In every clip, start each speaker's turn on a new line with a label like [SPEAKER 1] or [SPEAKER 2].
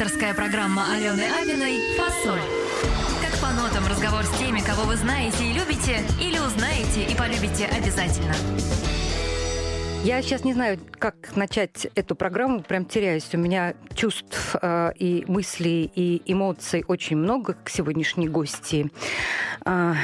[SPEAKER 1] Авторская программа Алены Абиной «Фасоль». Как по нотам разговор с теми, кого вы знаете и любите, или узнаете и полюбите обязательно.
[SPEAKER 2] Я сейчас не знаю, как начать эту программу, прям теряюсь. У меня чувств э, и мыслей, и эмоций очень много к сегодняшней гости. Э,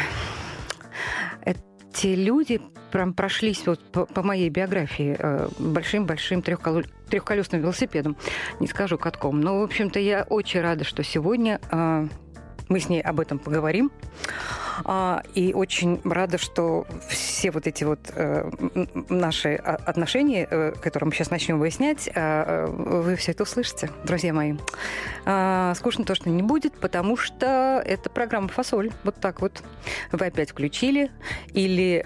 [SPEAKER 2] эти люди прям прошлись вот по, по моей биографии э, большим-большим трехколо- трехколесным велосипедом. Не скажу катком. Но, в общем-то, я очень рада, что сегодня э, мы с ней об этом поговорим. А, И очень рада, что все вот эти вот э, наши а- отношения, э, которые мы сейчас начнем выяснять, э, вы все это услышите, друзья мои. А, Скучно то, что не будет, потому что это программа «Фасоль». Вот так вот. Вы опять включили или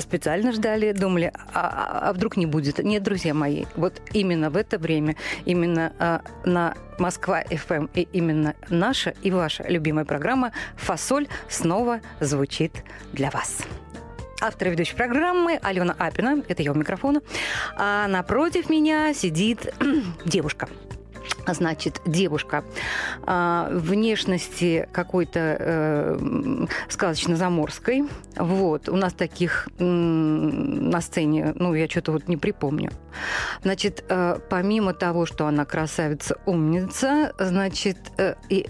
[SPEAKER 2] специально ждали, думали, а, вдруг не будет. Нет, друзья мои, вот именно в это время, именно на Москва ФМ и именно наша и ваша любимая программа «Фасоль» снова звучит для вас. Автор и ведущей программы Алена Апина, это я у микрофона, а напротив меня сидит девушка. Значит, девушка а, внешности какой-то э, сказочно-заморской. Вот. У нас таких м, на сцене, ну, я что-то вот не припомню. Значит, э, помимо того, что она красавица, умница, значит, э, и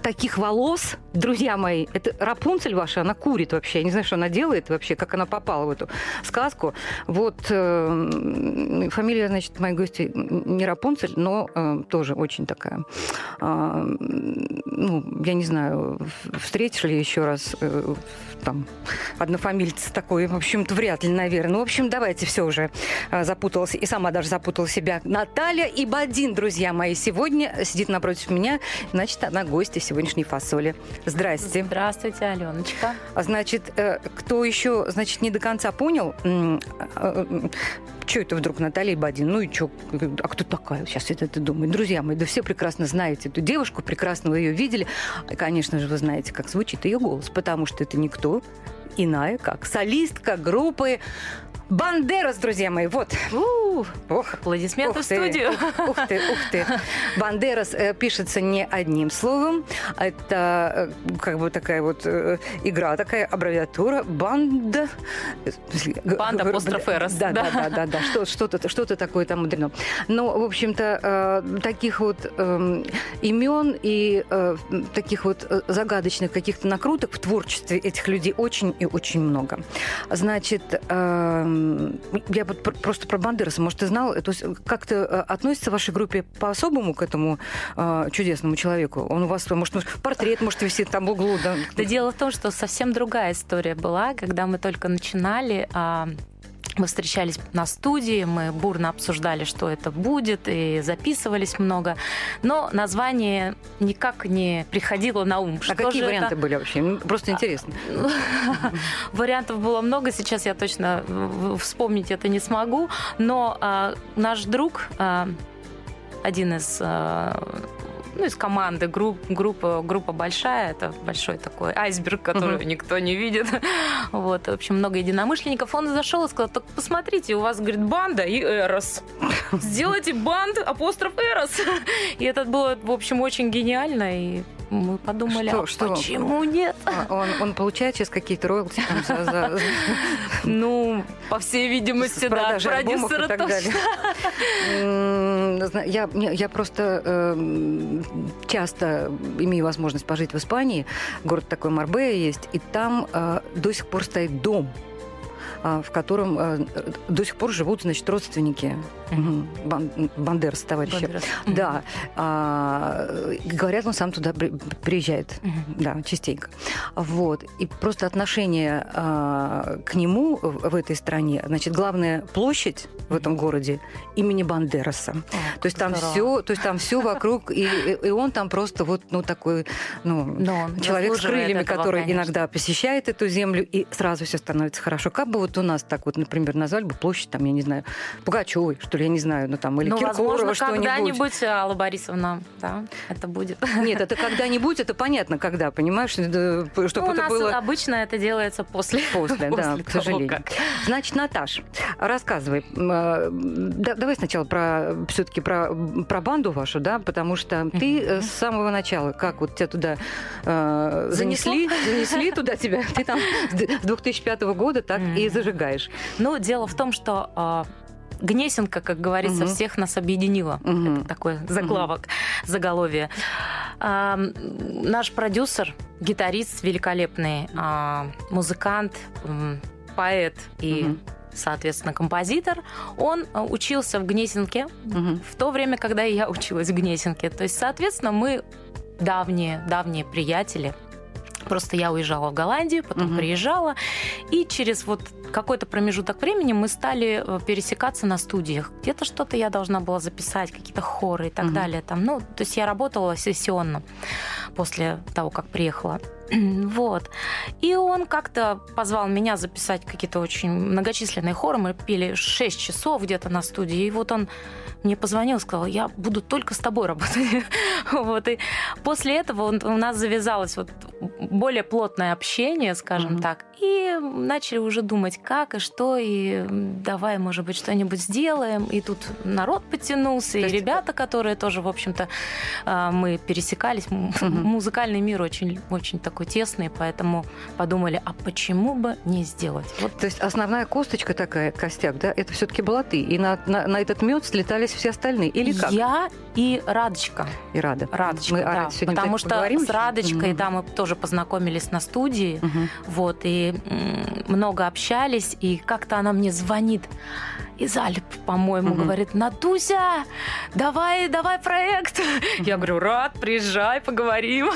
[SPEAKER 2] таких волос, друзья мои, это Рапунцель ваша, она курит вообще. Я не знаю, что она делает вообще, как она попала в эту сказку. Вот э, фамилия, значит, моей гости не Рапунцель, но э, тоже очень такая. э, ну, я не знаю, встретишь ли еще раз э, там однофамильца такой, в общем-то, вряд ли, наверное. Ну, в общем, давайте все уже э, запуталась, и сама даже запутала себя. Наталья Ибадин, друзья мои, сегодня сидит напротив меня, значит, она гостья сегодняшней фасоли. Здрасте.
[SPEAKER 3] Здравствуйте, Аленочка.
[SPEAKER 2] А Значит, э, кто еще, значит, не до конца понял, что это вдруг Наталья Ибадин? Ну и что? А кто такая? Сейчас это ты думаешь. Друзья мои, да все прекрасно знаете эту девушку, прекрасно вы ее видели. И, конечно же, вы знаете, как звучит ее голос, потому что это никто иная, как солистка группы Бандерас, друзья мои. Вот. Ох,
[SPEAKER 3] аплодисменты
[SPEAKER 2] Ух
[SPEAKER 3] в
[SPEAKER 2] ты,
[SPEAKER 3] студию.
[SPEAKER 2] Ух, ух ты, ух ты. Бандерас э, пишется не одним словом. Это э, как бы такая вот э, игра, такая аббревиатура. Банда.
[SPEAKER 3] Банда апостроф «эрос»,
[SPEAKER 2] Да, да,
[SPEAKER 3] да.
[SPEAKER 2] да, да. Что- Что-то что-то такое там мудрено. Но, в общем-то, э, таких вот эм, имен и э, таких вот э, загадочных каких-то накруток в творчестве этих людей очень и очень много. Значит, эм, я вот пр- просто про Бандераса, может, ты знал, то есть как-то э, относится в вашей группе по-особому к этому э, чудесному человеку? Он у вас, может, портрет, может, висит там в углу, да?
[SPEAKER 3] Да дело в том, что совсем другая история была, когда мы только начинали. а, Мы встречались на студии, мы бурно обсуждали, что это будет, и записывались много. Но название никак не приходило на ум.
[SPEAKER 2] А
[SPEAKER 3] Что
[SPEAKER 2] какие варианты
[SPEAKER 3] это?
[SPEAKER 2] были вообще? Просто интересно.
[SPEAKER 3] Вариантов было много, сейчас я точно вспомнить это не смогу. Но а, наш друг, а, один из а, ну, из команды, групп, группа, группа большая, это большой такой айсберг, который
[SPEAKER 2] Мгм.
[SPEAKER 3] никто не видит. Вот, в общем, много единомышленников. Он зашел и сказал, так посмотрите, у вас, говорит, банда и Эрос. Сделайте банд, апостроф Эрос. И это было, в общем, очень гениально, и мы подумали,
[SPEAKER 2] Что-
[SPEAKER 3] а
[SPEAKER 2] что?
[SPEAKER 3] почему нет?
[SPEAKER 2] А Он, он получает сейчас какие-то роялти там за, за-
[SPEAKER 3] Ну, по всей видимости, да, продюсера точно.
[SPEAKER 2] Я, я просто э, часто имею возможность пожить в Испании. Город такой Марбея есть. И там э, до сих пор стоит дом в котором э, до сих пор живут, значит, родственники Бан- Бандерас, товарища.
[SPEAKER 3] Бандерас.
[SPEAKER 2] Да. А, говорят, он сам туда при- приезжает. Да, частенько. Вот. И просто отношение а, к нему в этой стране, значит, главная площадь в этом городе имени Бандераса.
[SPEAKER 3] О,
[SPEAKER 2] То есть там
[SPEAKER 3] здорово.
[SPEAKER 2] все, то есть там все вокруг, и, и- он там просто вот, ну, такой, ну, человек с крыльями,
[SPEAKER 3] этого,
[SPEAKER 2] который
[SPEAKER 3] конечно.
[SPEAKER 2] иногда посещает эту землю, и сразу все становится хорошо. Как бы вот вот у нас так вот, например, назвали бы площадь, там, я не знаю, Пугачевой, что ли, я не знаю, ну там, или
[SPEAKER 3] ну,
[SPEAKER 2] Киркорова
[SPEAKER 3] возможно,
[SPEAKER 2] что-нибудь.
[SPEAKER 3] когда-нибудь, Алла Борисовна, да, это будет.
[SPEAKER 2] Нет, это когда-нибудь, это понятно, когда, понимаешь, чтобы
[SPEAKER 3] ну,
[SPEAKER 2] это
[SPEAKER 3] у нас
[SPEAKER 2] было...
[SPEAKER 3] обычно это делается после.
[SPEAKER 2] После, да, к сожалению.
[SPEAKER 3] как.
[SPEAKER 2] Значит, Наташ, рассказывай. Э, да- давай сначала про все-таки про, про банду вашу, да, потому что ты э, с самого начала, как вот тебя туда э, занесли, занесли туда тебя, ты там с д- с 2005 года так и
[SPEAKER 3] Мгм.
[SPEAKER 2] Зажигаешь.
[SPEAKER 3] Ну, дело в том, что а, Гнесинка, как говорится,
[SPEAKER 2] Мгм.
[SPEAKER 3] всех нас объединила.
[SPEAKER 2] Мгм.
[SPEAKER 3] Это такой заглавок, заголовие. А, м, наш продюсер, гитарист великолепный, а, музыкант, поэт и,
[SPEAKER 2] Мгм.
[SPEAKER 3] соответственно, композитор, он а, учился в Гнесинке
[SPEAKER 2] Мгм.
[SPEAKER 3] в то время, когда я училась в Гнесинке. То есть, соответственно, мы давние, давние приятели. Просто я уезжала в Голландию, потом
[SPEAKER 2] Мгм.
[SPEAKER 3] приезжала, и через вот какой-то промежуток времени мы стали э, пересекаться на студиях. Где-то что-то я должна была записать, какие-то хоры и так
[SPEAKER 2] Мгм.
[SPEAKER 3] далее. Там, ну, то есть я работала сессионно после того, как приехала. Вот. И он как-то позвал меня записать какие-то очень многочисленные хоры. Мы пели 6 часов где-то на студии. И вот он мне позвонил, сказал, я буду только с тобой работать. Вот. И после этого он- у нас завязалось вот более плотное общение, скажем так. И начали уже думать, как и что, и давай, может быть, что-нибудь сделаем. И тут народ подтянулся, и
[SPEAKER 2] есть-
[SPEAKER 3] ребята, которые тоже, в общем-то, а, мы пересекались.
[SPEAKER 2] Мгм.
[SPEAKER 3] Музыкальный мир очень, очень такой тесный, поэтому подумали, а почему бы не сделать? Вот
[SPEAKER 2] То есть основная косточка такая, костяк, да, это все-таки была ты. И на, на, на этот мед слетались все остальные. Или как?
[SPEAKER 3] я и Радочка.
[SPEAKER 2] И рада.
[SPEAKER 3] Радочка,
[SPEAKER 2] Мы о
[SPEAKER 3] да.
[SPEAKER 2] Сегодня
[SPEAKER 3] Потому что с. Радочкой,
[SPEAKER 2] Мгм.
[SPEAKER 3] да, мы тоже познакомились на студии.
[SPEAKER 2] Мгм.
[SPEAKER 3] Вот, и много общались, и как-то она мне звонит из Альп, по-моему,
[SPEAKER 2] Мгм.
[SPEAKER 3] говорит, Натуся, давай, давай проект. Я говорю, рад, приезжай, поговорим.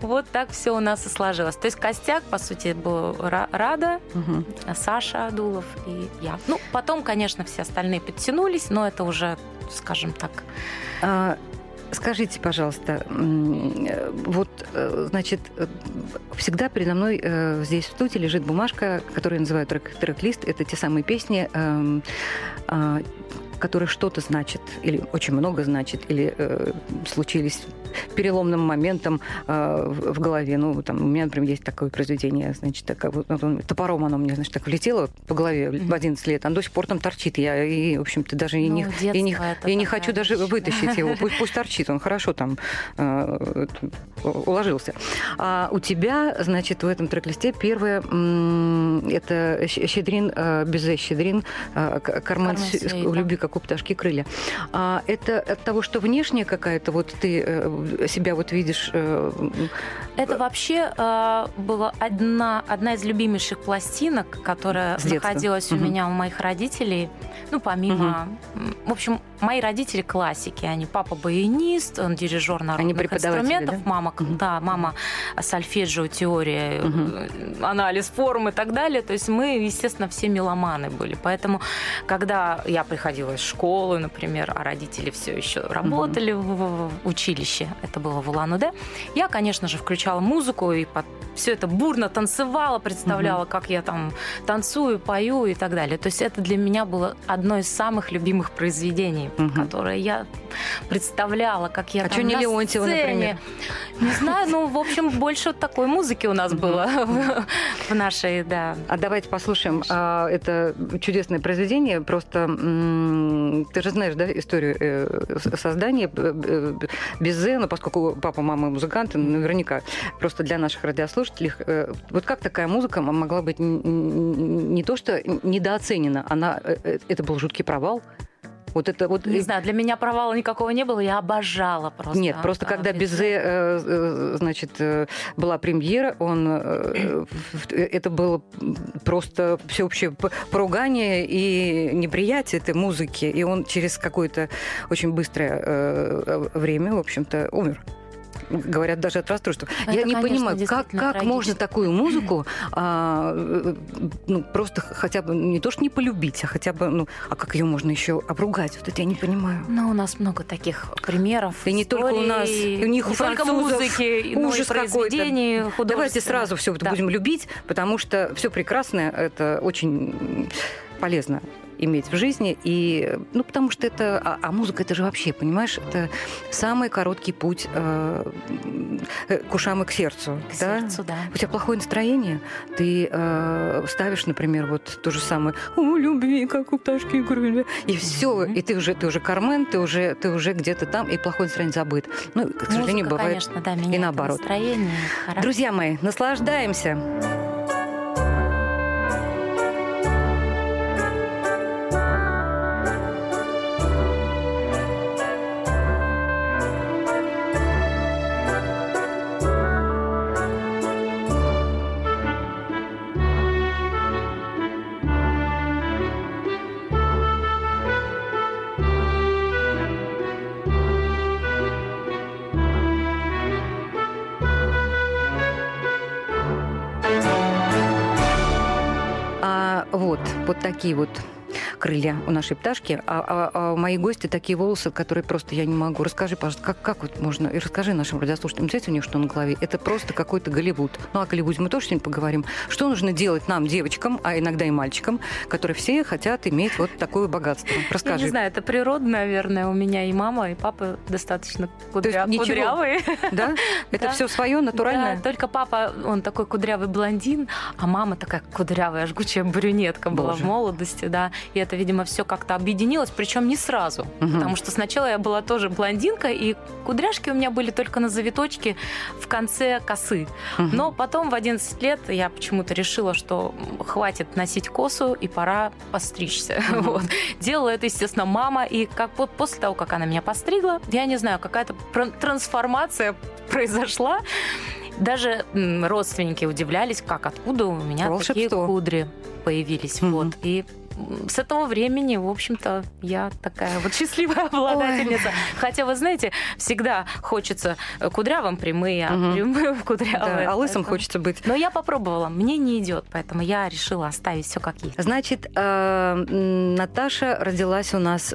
[SPEAKER 3] Вот так все у нас и сложилось. То есть костяк, по сути, был Ра- Рада,
[SPEAKER 2] Мгм.
[SPEAKER 3] Саша Адулов и я. Ну, потом, конечно, все остальные подтянулись, но это уже, скажем так,
[SPEAKER 2] А, Скажите, пожалуйста, э, вот, э, значит, э, всегда передо мной здесь в студии лежит бумажка, которую я называю трек- трек-лист. Это те самые песни, эм, а, которые что-то значат, или очень много значат, или э, случились переломным моментом э, в, голове. Ну, там, у меня, например, есть такое произведение, значит, так, вот, вот он- топором оно мне, значит, так влетело по голове в 11 лет, оно до сих пор там торчит. Я, и, в общем-то, даже и не,
[SPEAKER 3] Ну,
[SPEAKER 2] и не,
[SPEAKER 3] детство это
[SPEAKER 2] я не хочу даже вытащить его. Пусть, пусть торчит, он хорошо там э, уложился. А у тебя, значит, в этом трек-листе первое это Щедрин, э, Безе Щедрин, э, Кармен
[SPEAKER 3] Кармен
[SPEAKER 2] Сю-
[SPEAKER 3] Сюит,
[SPEAKER 2] в
[SPEAKER 3] да.
[SPEAKER 2] любви, как у пташки крылья. А это от того, что внешне какая-то вот ты э, себя вот видишь. э,
[SPEAKER 3] Это вообще э, была одна, одна из любимейших пластинок, которая находилась у
[SPEAKER 2] Мгм.
[SPEAKER 3] меня у моих родителей. Ну, помимо... м, В общем, мои родители классики. Они папа баянист, он дирижер народных
[SPEAKER 2] преподаватели,
[SPEAKER 3] инструментов,
[SPEAKER 2] да?
[SPEAKER 3] мама,
[SPEAKER 2] Мгм.
[SPEAKER 3] да, мама сольфеджио, теория, э, анализ форм и так далее. То есть мы, естественно, все меломаны были. Поэтому, когда я приходила из школы, например, а родители все еще работали в, в- в училище, это было в Улан-Удэ, я, конечно же, включала музыку и все это бурно танцевала, представляла, как я там танцую, пою и так далее. То есть это для меня было одно из самых любимых произведений,
[SPEAKER 2] Мгм.
[SPEAKER 3] которое я представляла, как я
[SPEAKER 2] А
[SPEAKER 3] там
[SPEAKER 2] чё не
[SPEAKER 3] на
[SPEAKER 2] Леонтьева,
[SPEAKER 3] сцене.
[SPEAKER 2] например?
[SPEAKER 3] Не знаю, ну, в общем, больше такой музыки у нас было в- нашей, да.
[SPEAKER 2] А давайте послушаем а, это чудесное произведение. Просто ты же знаешь, да, историю э, создания э, э, Безе, ну, поскольку папа, мама музыканты, наверняка просто для наших радиослушателей. Вот как такая музыка могла быть не то что недооценена, она это был жуткий провал. Вот это вот
[SPEAKER 3] Не знаю, для меня провала никакого не было, я обожала просто.
[SPEAKER 2] Нет, просто когда
[SPEAKER 3] Безе.
[SPEAKER 2] Э, э, значит, э, была премьера, он, это было просто всеобщее поругание и неприятие этой музыки, и он через какое-то очень быстрое время, в общем-то, умер. Говорят даже от расстройства.
[SPEAKER 3] Это,
[SPEAKER 2] я не
[SPEAKER 3] конечно,
[SPEAKER 2] понимаю, как, как
[SPEAKER 3] трагично.
[SPEAKER 2] можно такую музыку а, ну, просто хотя бы не то, что не полюбить, а хотя бы, ну, а как ее можно еще обругать? Вот это я не понимаю.
[SPEAKER 3] Ну, у нас много таких примеров.
[SPEAKER 2] И не только у нас, и у них у
[SPEAKER 3] не
[SPEAKER 2] французов
[SPEAKER 3] музыки, но
[SPEAKER 2] ужас какой-то. Давайте сразу все
[SPEAKER 3] Да.
[SPEAKER 2] будем любить, потому что все прекрасное это очень полезно иметь в жизни. И, ну, потому что это... А, а музыка, это же вообще, понимаешь, это самый короткий путь э, э, к ушам и к сердцу.
[SPEAKER 3] К
[SPEAKER 2] да?
[SPEAKER 3] сердцу, да.
[SPEAKER 2] У тебя плохое настроение, ты э, ставишь, например, вот то же самое «О, любви, как у пташки игры», и все, и ты уже, ты уже Кармен, ты уже, ты уже где-то там, и плохое настроение забыт. Ну, к сожалению,
[SPEAKER 3] Музыка,
[SPEAKER 2] бывает
[SPEAKER 3] конечно, да, меняет
[SPEAKER 2] наоборот.
[SPEAKER 3] настроение, характер.
[SPEAKER 2] Друзья мои, наслаждаемся. Такие вот крылья у нашей пташки, а, а- а у моей гости такие волосы, которые просто я не могу. Расскажи, пожалуйста, как, как вот можно, и расскажи нашим радиослушателям, знаете, у нее что на голове? Это просто какой-то Голливуд. Ну, о Голливуде мы тоже сегодня поговорим. Что нужно делать нам, девочкам, а иногда и мальчикам, которые все хотят иметь вот такое богатство?
[SPEAKER 3] Я
[SPEAKER 2] Расскажи.
[SPEAKER 3] не знаю, это природно, наверное. У меня и мама, и папа достаточно кудря... кудрявые.
[SPEAKER 2] Да? Это
[SPEAKER 3] Да.
[SPEAKER 2] все свое, натуральное?
[SPEAKER 3] Да, только папа, он такой кудрявый блондин, а мама такая кудрявая, жгучая брюнетка была в молодости, да. И это, видимо, все как-то объединилось, причем не сразу.
[SPEAKER 2] Мгм.
[SPEAKER 3] Потому что сначала я была тоже блондинка, и кудряшки у меня были только на завиточке в конце косы.
[SPEAKER 2] Мгм.
[SPEAKER 3] Но потом в 11 лет я почему-то решила, что хватит носить косу и пора постричься.
[SPEAKER 2] Мгм.
[SPEAKER 3] Вот. Делала это, естественно, мама. И как вот после того, как она меня постригла, я не знаю, какая-то трансформация произошла. Даже родственники удивлялись, как откуда у меня такие кудри появились.
[SPEAKER 2] Мгм.
[SPEAKER 3] Вот. И с этого времени, в общем-то, я такая вот счастливая обладательница. Хотя, вы знаете, всегда хочется кудрявым прямые, а
[SPEAKER 2] Мгм.
[SPEAKER 3] прямым кудрявые.
[SPEAKER 2] Да, а лысым
[SPEAKER 3] Поэтому-
[SPEAKER 2] хочется быть.
[SPEAKER 3] но я попробовала, мне не идет, поэтому я решила оставить все как есть.
[SPEAKER 2] Значит, э, Наташа родилась у нас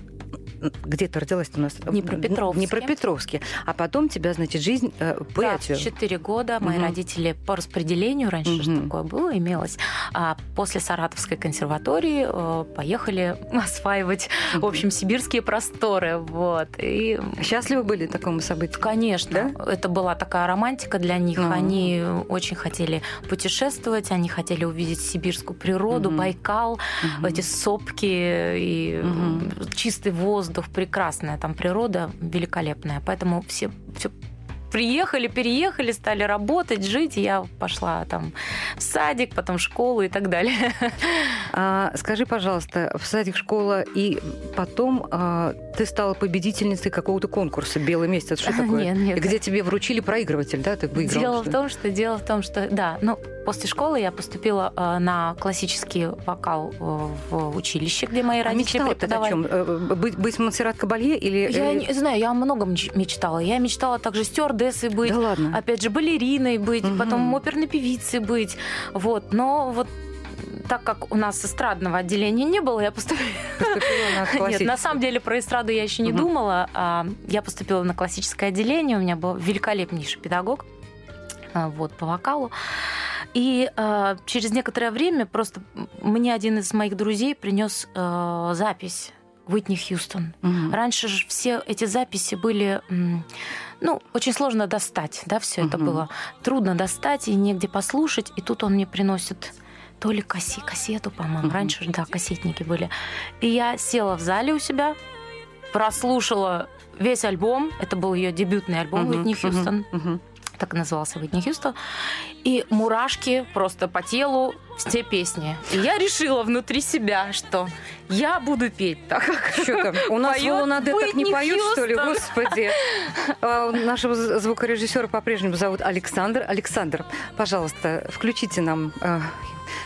[SPEAKER 2] где ты родилась у нас?
[SPEAKER 3] В Днепропетровске.
[SPEAKER 2] Днепропетровске. А потом тебя, значит, жизнь э,
[SPEAKER 3] Да, в 4 года мои
[SPEAKER 2] Мгм.
[SPEAKER 3] родители по распределению, раньше же
[SPEAKER 2] Мгм.
[SPEAKER 3] такое было, имелось, а после Саратовской консерватории э, поехали осваивать, в общем, сибирские просторы. Вот. И
[SPEAKER 2] Счастливы были такому событию?
[SPEAKER 3] Конечно, это была такая романтика для них.
[SPEAKER 2] Ну.
[SPEAKER 3] Они очень хотели путешествовать, они хотели увидеть сибирскую природу,
[SPEAKER 2] Мгм.
[SPEAKER 3] Байкал,
[SPEAKER 2] Мгм.
[SPEAKER 3] эти сопки и
[SPEAKER 2] Мгм.
[SPEAKER 3] чистый воздух, прекрасная там природа, великолепная. Поэтому все, все приехали, переехали, стали работать, жить. Я пошла там в садик, потом в школу и так далее.
[SPEAKER 2] А, скажи, пожалуйста, в садик, школа, и потом а, ты стала победительницей какого-то конкурса «Белый месяц». Это что такое?
[SPEAKER 3] Нет, нет.
[SPEAKER 2] Где тебе вручили проигрыватель, да? Ты выиграла?
[SPEAKER 3] Дело
[SPEAKER 2] что
[SPEAKER 3] в том, что дело в том, что да, ну после школы я поступила э, на классический вокал э, в училище, где мои
[SPEAKER 2] А
[SPEAKER 3] родители
[SPEAKER 2] мечтала ты о
[SPEAKER 3] преподавали.
[SPEAKER 2] чем? Э, Быть, быть Монсеррат Кабалье или...
[SPEAKER 3] Я
[SPEAKER 2] или-
[SPEAKER 3] не знаю, я о многом меч- мечтала. Я мечтала также стюардессой быть,
[SPEAKER 2] Да ладно.
[SPEAKER 3] опять же балериной быть,
[SPEAKER 2] Мгм.
[SPEAKER 3] потом оперной певицей быть, вот. Но вот так как у нас эстрадного отделения не было, я поступила.
[SPEAKER 2] Поступила на
[SPEAKER 3] Нет, на самом деле про эстраду я еще не думала. А, Я поступила на классическое отделение, у меня был великолепнейший педагог а, вот, по вокалу. И а, через некоторое время просто мне один из моих друзей принес запись Уитни Хьюстон.
[SPEAKER 2] Мгм.
[SPEAKER 3] Раньше же все эти записи были, ну, очень сложно достать, да, все это
[SPEAKER 2] Мгм.
[SPEAKER 3] было трудно достать и негде послушать. И тут он мне приносит то ли касси, кассету, по-моему. Раньше же, да, кассетники были. И я села в зале у себя, прослушала весь альбом. Это был ее дебютный альбом
[SPEAKER 2] Мгм,
[SPEAKER 3] Уитни Хьюстон.
[SPEAKER 2] мгм.
[SPEAKER 3] Так и назывался Уитни Хьюстон. И мурашки просто по телу все песни. И я решила внутри себя, что я буду петь так, как
[SPEAKER 2] Что там? У нас Лунаде так не поют, что ли? Господи. А, Нашего звукорежиссера по-прежнему зовут Александр. Александр, пожалуйста, включите нам э,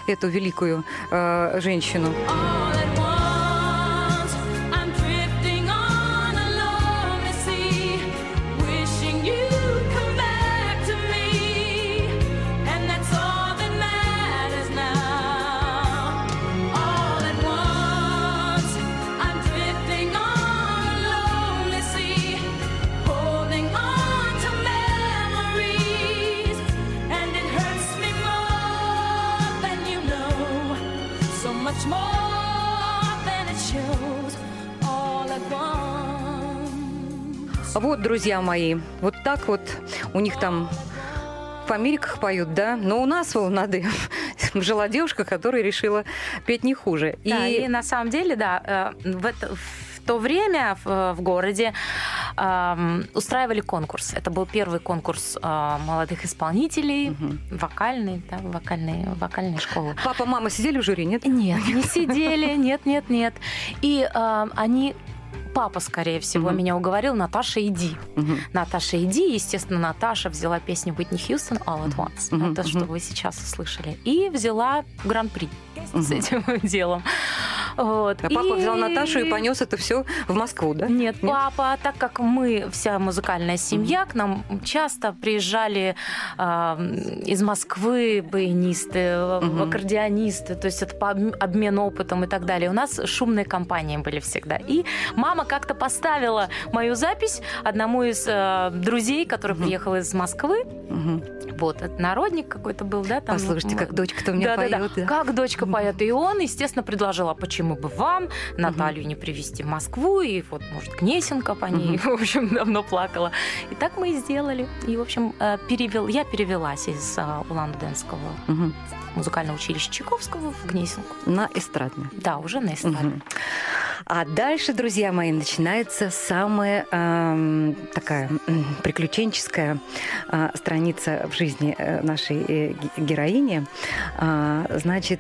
[SPEAKER 2] эту великую э, женщину.
[SPEAKER 4] All
[SPEAKER 2] друзья мои, вот так вот у них там в Америках поют, да? Но у нас в Нады жила девушка, которая решила петь не хуже.
[SPEAKER 3] Да, и на самом деле, да, э, в, это- в то время в, в городе эм, устраивали конкурс. Это был первый конкурс э, молодых исполнителей, вокальный, да, вокальные, вокальные школы.
[SPEAKER 2] Папа, мама сидели в жюри, нет?
[SPEAKER 3] Нет, не сидели, нет, нет, нет. И э, они папа, скорее всего,
[SPEAKER 2] Мгм.
[SPEAKER 3] меня уговорил, Наташа, иди.
[SPEAKER 2] Мгм.
[SPEAKER 3] Наташа, иди. Естественно, Наташа взяла песню Whitney Хьюстон «All at Once».
[SPEAKER 2] Мгм,
[SPEAKER 3] Это что вы сейчас услышали. И взяла гран-при с
[SPEAKER 2] Мгм.
[SPEAKER 3] этим делом. Вот.
[SPEAKER 2] А папа
[SPEAKER 3] И-
[SPEAKER 2] взял Наташу и понес это все в Москву, да?
[SPEAKER 3] Нет, папа, так как мы вся музыкальная семья, к нам часто приезжали а, из Москвы баянисты,
[SPEAKER 2] Мгм.
[SPEAKER 3] аккордеонисты, то есть это по об- обмен опытом и так далее. У нас шумные компании были всегда. И мама как-то поставила мою запись одному из э, друзей, который
[SPEAKER 2] Мгм.
[SPEAKER 3] приехал из Москвы.
[SPEAKER 2] Мгм.
[SPEAKER 3] Вот, это народник какой-то был, да? Там,
[SPEAKER 2] Послушайте, как дочка-то у меня
[SPEAKER 3] да-да-да.
[SPEAKER 2] поет. да.
[SPEAKER 3] Как дочка поет. И он, естественно, предложил, а почему бы вам Наталью не привезти в Москву? И вот, может, Гнесинка по ней, в общем, давно плакала. И так мы и сделали. И, в общем, э, перевел, я перевелась из э, Улан-Удэнского музыкального училища Чайковского в Гнесинку.
[SPEAKER 2] На эстрадную.
[SPEAKER 3] Да, уже на эстраде.
[SPEAKER 2] Мгм. А дальше, друзья мои, начинается самая эм, такая приключенческая э, страница в жизни э, нашей э, ге- героини. А, значит,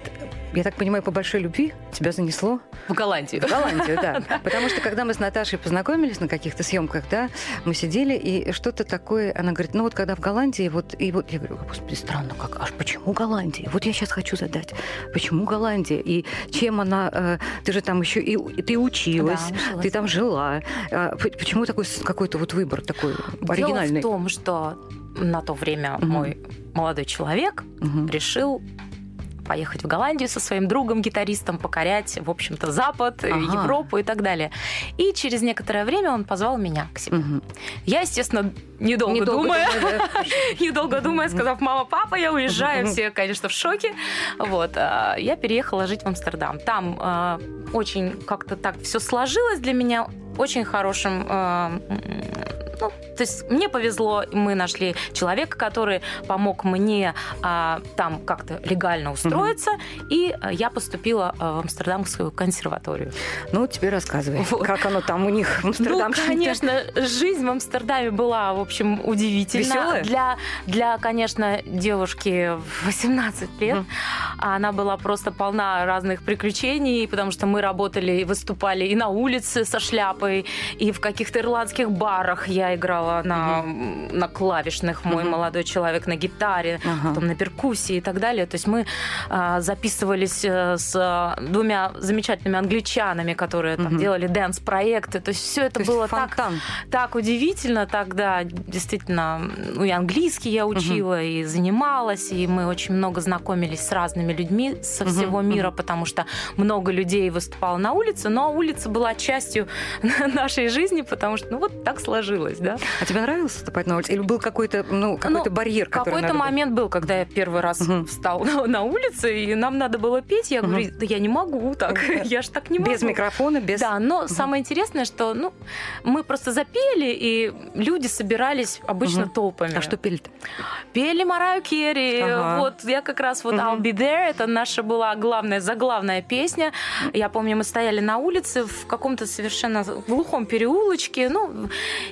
[SPEAKER 2] я так понимаю, по большой любви тебя занесло
[SPEAKER 3] В Голландию.
[SPEAKER 2] в Голландию, да. Потому что когда мы с Наташей познакомились на каких-то съемках, да, мы сидели, и что-то такое, она говорит, ну вот когда в Голландии, вот, и вот я говорю, господи, странно, как, аж почему Голландия? Вот я сейчас хочу задать, почему Голландия? И чем она, э, ты же там еще и, и ты училась,
[SPEAKER 3] Да, училась.
[SPEAKER 2] ты там жила. А, почему такой какой-то вот выбор такой оригинальный?
[SPEAKER 3] Дело в том, что на то время
[SPEAKER 2] Мгм.
[SPEAKER 3] мой молодой человек
[SPEAKER 2] Мгм.
[SPEAKER 3] решил поехать в Голландию со своим другом-гитаристом, покорять, в общем-то, Запад, э,
[SPEAKER 2] Ага.
[SPEAKER 3] Европу и так далее. И через некоторое время он позвал меня к себе.
[SPEAKER 2] Мгм.
[SPEAKER 3] Я, естественно, недолго,
[SPEAKER 2] Недолго
[SPEAKER 3] думая, недолго думая, сказав, мама, папа, я уезжаю, все, конечно, в шоке. Вот, а, я переехала жить в Амстердам. Там а, очень как-то так все сложилось для меня очень хорошим. Ну, то есть мне повезло, мы нашли человека, который помог мне а, там как-то легально устроиться, и а, я поступила а, в Амстердамскую консерваторию.
[SPEAKER 2] Ну, теперь рассказывай,
[SPEAKER 3] Вот.
[SPEAKER 2] как оно там у них в
[SPEAKER 3] Ну,
[SPEAKER 2] Амстердаме.
[SPEAKER 3] конечно, жизнь в Амстердаме была, в общем, удивительна. Для, для, конечно, девушки в 18 лет.
[SPEAKER 2] Мгм.
[SPEAKER 3] Она была просто полна разных приключений, потому что мы работали и выступали и на улице со шляпой, и в каких-то ирландских барах я играла на, на клавишных, мой
[SPEAKER 2] Мгм.
[SPEAKER 3] молодой человек на гитаре,
[SPEAKER 2] Ага.
[SPEAKER 3] потом на перкуссии и так далее. То есть мы а, записывались э, с а, двумя замечательными англичанами, которые там
[SPEAKER 2] Мгм.
[SPEAKER 3] делали дэнс-проекты. То есть все это
[SPEAKER 2] То
[SPEAKER 3] было так, так удивительно тогда. Действительно, ну и английский я учила, и занималась, и мы очень много знакомились с разными людьми со всего мира, потому что много людей выступало на улице, но улица была частью нашей жизни, потому что, ну вот так сложилось, да.
[SPEAKER 2] А тебе нравилось выступать на улице? Или был какой-то, ну, какой-то
[SPEAKER 3] Ну,
[SPEAKER 2] барьер, который
[SPEAKER 3] Какой-то момент был, когда я первый раз
[SPEAKER 2] Мгм.
[SPEAKER 3] встал на, улице, и нам надо было петь. Я
[SPEAKER 2] Мгм.
[SPEAKER 3] говорю, да я не могу так, я ж так не могу.
[SPEAKER 2] Без микрофона, без...
[SPEAKER 3] Да, но самое интересное, что ну, мы просто запели, и люди собирались обычно
[SPEAKER 2] Мгм.
[SPEAKER 3] толпами.
[SPEAKER 2] А что пели-то?
[SPEAKER 3] Пели Мараю Керри.
[SPEAKER 2] Ага.
[SPEAKER 3] Вот я как раз вот
[SPEAKER 2] Мгм.
[SPEAKER 3] I'll be there. Это наша была главная, заглавная песня. Я помню, мы стояли на улице в каком-то совершенно глухом переулочке. Ну,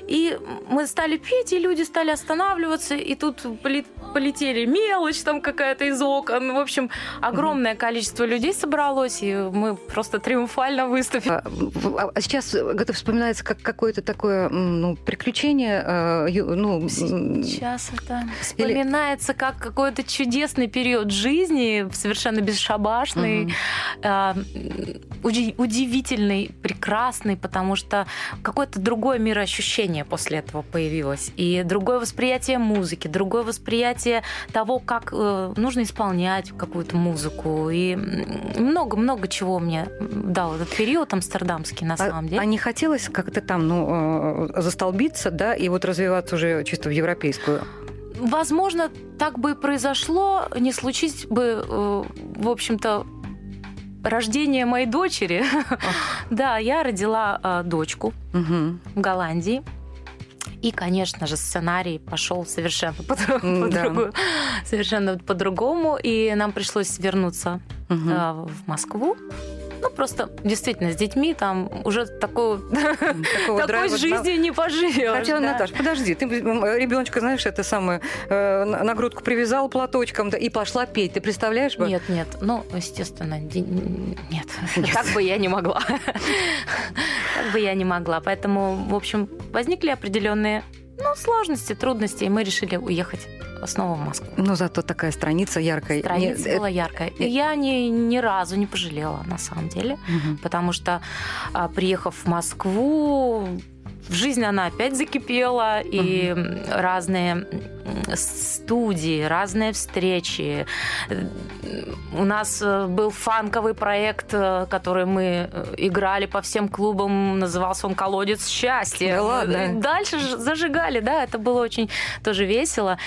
[SPEAKER 3] и мы стали петь, и люди стали останавливаться. И тут поле- полетели мелочь там какая-то из окон. В общем, огромное количество людей собралось, и мы просто триумфально выступили.
[SPEAKER 2] А, в- а сейчас это вспоминается как какое-то такое ну, приключение, э, ну,
[SPEAKER 3] Сейчас это вспоминается как какой-то чудесный период жизни, совершенно бесшабашный, а, уди- удивительный, прекрасный, потому что какое-то другое мироощущение после этого появилось. И другое восприятие музыки, другое восприятие того, как э, нужно исполнять какую-то музыку. И много-много чего мне дал этот период амстердамский на
[SPEAKER 2] а-
[SPEAKER 3] самом деле.
[SPEAKER 2] а не хотелось как-то там, ну, э, застолбиться, да, и вот развиваться уже чисто в европейскую?
[SPEAKER 3] Возможно, так бы и произошло, не случись бы, э, в общем-то, рождение моей дочери. Да, я родила э, дочку в Голландии. И, конечно же, сценарий пошел совершенно по-
[SPEAKER 2] да.
[SPEAKER 3] по-другому. Совершенно по-другому. И нам пришлось вернуться э, в Москву. Ну, просто действительно, с детьми там уже
[SPEAKER 2] Такого
[SPEAKER 3] такой жизнью не поживешь.
[SPEAKER 2] Хотя. Наташ, подожди, ты ребеночка, знаешь, это самое, э, на грудку привязал платочком и пошла петь. Ты представляешь?
[SPEAKER 3] Нет, нет, ну, естественно, нет. Так бы я не могла. Так бы я не могла. Поэтому, в общем, возникли определенные ну, сложности, трудности, и мы решили уехать снова в Москву.
[SPEAKER 2] Но зато такая страница яркая.
[SPEAKER 3] Страница
[SPEAKER 2] Не- э,
[SPEAKER 3] была яркая. И я ни, ни разу не пожалела, на самом деле.
[SPEAKER 2] Мгм.
[SPEAKER 3] Потому что, а, приехав в Москву, в жизнь она опять закипела, и м, разные студии, разные встречи. У нас э, был фанковый проект, э, который мы э, играли по всем клубам, назывался он «Колодец счастья».
[SPEAKER 2] Да ладно?
[SPEAKER 3] Дальше зажигали, да, это было очень тоже весело.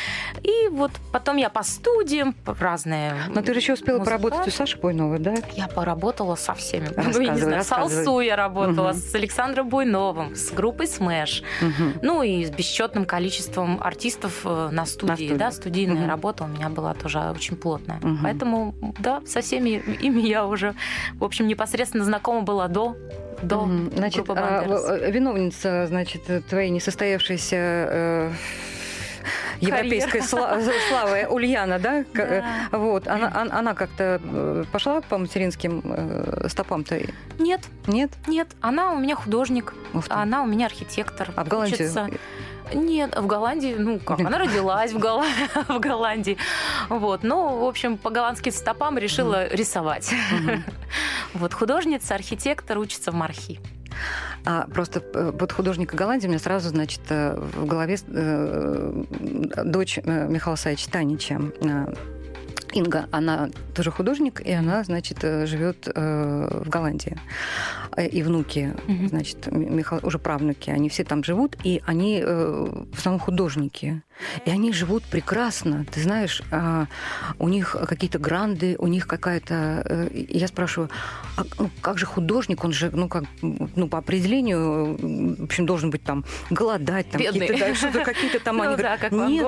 [SPEAKER 3] И вот потом я по студиям, разные
[SPEAKER 2] Но ты же еще успела
[SPEAKER 3] музыканты.
[SPEAKER 2] поработать у Саши Бойновой, да?
[SPEAKER 3] Я поработала со всеми. Ну, не знаю, с. Алсу я работала,
[SPEAKER 2] Мгм.
[SPEAKER 3] с Александром Буйновым, с группой Smash.
[SPEAKER 2] Мгм.
[SPEAKER 3] Ну и с бесчетным количеством артистов э, на студии.
[SPEAKER 2] студии.
[SPEAKER 3] Да, студийная
[SPEAKER 2] Мгм.
[SPEAKER 3] работа у меня была тоже очень плотная.
[SPEAKER 2] Мгм.
[SPEAKER 3] Поэтому, да, со всеми ими я уже, в общем, непосредственно знакома была до, до
[SPEAKER 2] Мгм. Значит,
[SPEAKER 3] группы
[SPEAKER 2] а,
[SPEAKER 3] Бандерас.
[SPEAKER 2] э, виновница, значит, твоей несостоявшейся э, европейской сла- славы Ульяна, да? Э,
[SPEAKER 3] Да.
[SPEAKER 2] Вот, она, она, как-то э, пошла по материнским э, стопам-то?
[SPEAKER 3] Нет,
[SPEAKER 2] Нет?
[SPEAKER 3] нет, она у меня художник, она у меня архитектор.
[SPEAKER 2] А в Голландии?
[SPEAKER 3] Учится- Нет, в Голландии, ну как, она родилась в, Голла- в Голландии. Вот, ну, в общем, по голландским стопам решила рисовать.
[SPEAKER 2] Мгм.
[SPEAKER 3] Вот, художница, архитектор, учится в Мархи.
[SPEAKER 2] А просто э, вот художника Голландии у меня сразу, значит, э, в голове э, дочь Михаила Саевича Танича. Э, Инга, она тоже художник, и она, значит, э, живет э, в Голландии. Э, И внуки,
[SPEAKER 3] Мгм.
[SPEAKER 2] значит, Ми- Миха- уже правнуки, они все там живут, и они э, в основном художники. И они живут прекрасно. Ты знаешь, а, у них какие-то гранды, у них какая-то... э, Я спрашиваю, а, ну, как же художник, он же, ну, как, ну, по определению, в общем, должен быть там голодать, там какие-то, да, какие-то там...
[SPEAKER 3] Ну
[SPEAKER 2] они
[SPEAKER 3] да,
[SPEAKER 2] говорят,
[SPEAKER 3] как
[SPEAKER 2] нет,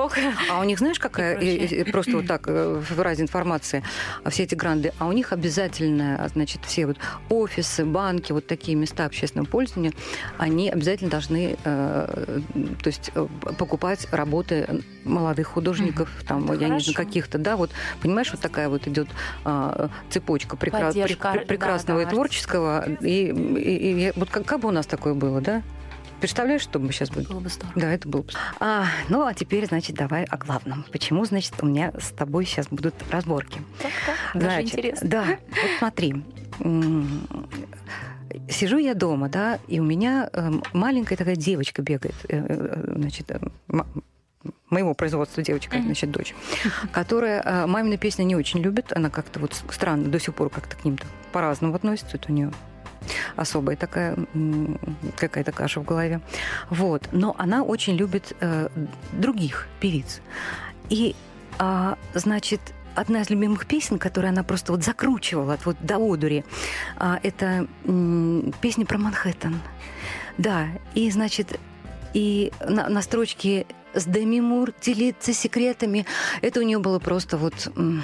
[SPEAKER 2] а у них, знаешь, какая, э, э, просто вот так, э, в разе информации, все эти гранды, а у них обязательно, а, значит, все вот офисы, банки, вот такие места общественного пользования, они обязательно должны, э, то есть, э, покупать работы молодых художников, там,
[SPEAKER 3] Это
[SPEAKER 2] я не
[SPEAKER 3] хорошо.
[SPEAKER 2] знаю, каких-то, да, вот, понимаешь, вот такая вот идет а, цепочка прекра-
[SPEAKER 3] Поддержка,
[SPEAKER 2] прекрасного
[SPEAKER 3] да,
[SPEAKER 2] и творческого, и, и- и вот как, как бы у нас такое было, да? Представляешь, что бы сейчас будет?
[SPEAKER 3] Было бы здорово.
[SPEAKER 2] Да, это было бы. А, ну, а теперь, значит, давай о главном. Почему, значит, у меня с тобой сейчас будут разборки?
[SPEAKER 3] Так, так, Даже
[SPEAKER 2] Значит,
[SPEAKER 3] интересно.
[SPEAKER 2] Да, вот смотри. Сижу я дома, да, и у меня эм, маленькая такая девочка бегает, э, э, значит, э, м- моего производства девочка,
[SPEAKER 3] Мгм.
[SPEAKER 2] значит, дочь, которая мамины песни не очень любит, она как-то вот странно до сих пор как-то к ним-то по-разному относится, это у нее особая такая какая-то каша в голове. Вот. Но она очень любит э, других певиц. И, а, значит, одна из любимых песен, которую она просто вот закручивала вот до одури, а, это м, песня про Манхэттен. Да, и, значит, и на, на строчке с Деми Мур делиться секретами, это у нее было просто вот... м,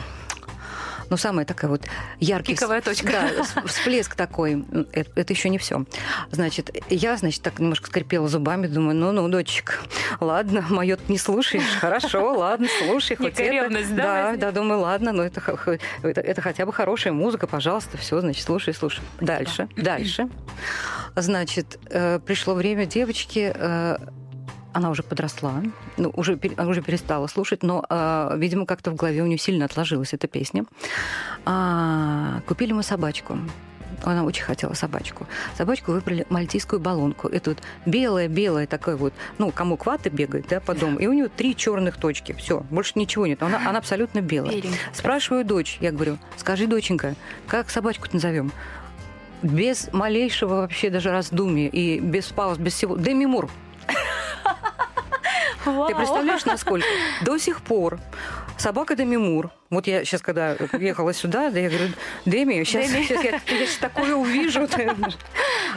[SPEAKER 2] ну, самая такая вот яркий...
[SPEAKER 3] Пиковая точка.
[SPEAKER 2] Да, всплеск такой. Это, это еще не все. Значит, я, значит, так немножко скрипела зубами, думаю, ну-ну, дочек, ладно, мое не слушаешь, хорошо, ладно, слушай, хоть это.
[SPEAKER 3] да,
[SPEAKER 2] Да, да, думаю, ладно, но это, это, это хотя бы хорошая музыка, пожалуйста, все, значит, слушай, слушай. Дальше, дальше. Значит, э, пришло время девочки, э, она уже подросла, ну, уже, уже перестала слушать, но, э, видимо, как-то в голове у нее сильно отложилась эта песня. А, купили мы собачку. Она очень хотела собачку. Собачку выбрали мальтийскую баллонку. Это вот белая-белая такая вот, ну, комок ваты бегает, да, по дому. И у нее три черных точки. Все, больше ничего нет. Она, она абсолютно белая.
[SPEAKER 3] Беленькая.
[SPEAKER 2] Спрашиваю дочь, я говорю, скажи, доченька, как собачку-то назовем? Без малейшего вообще даже раздумия и без пауз, без всего. Деми Мур. Ты
[SPEAKER 3] Вау.
[SPEAKER 2] представляешь, насколько? До сих пор Собака Деми Мур. Вот я сейчас, когда ехала сюда, да, я говорю, Деми, сейчас, сейчас я, я щас такое увижу.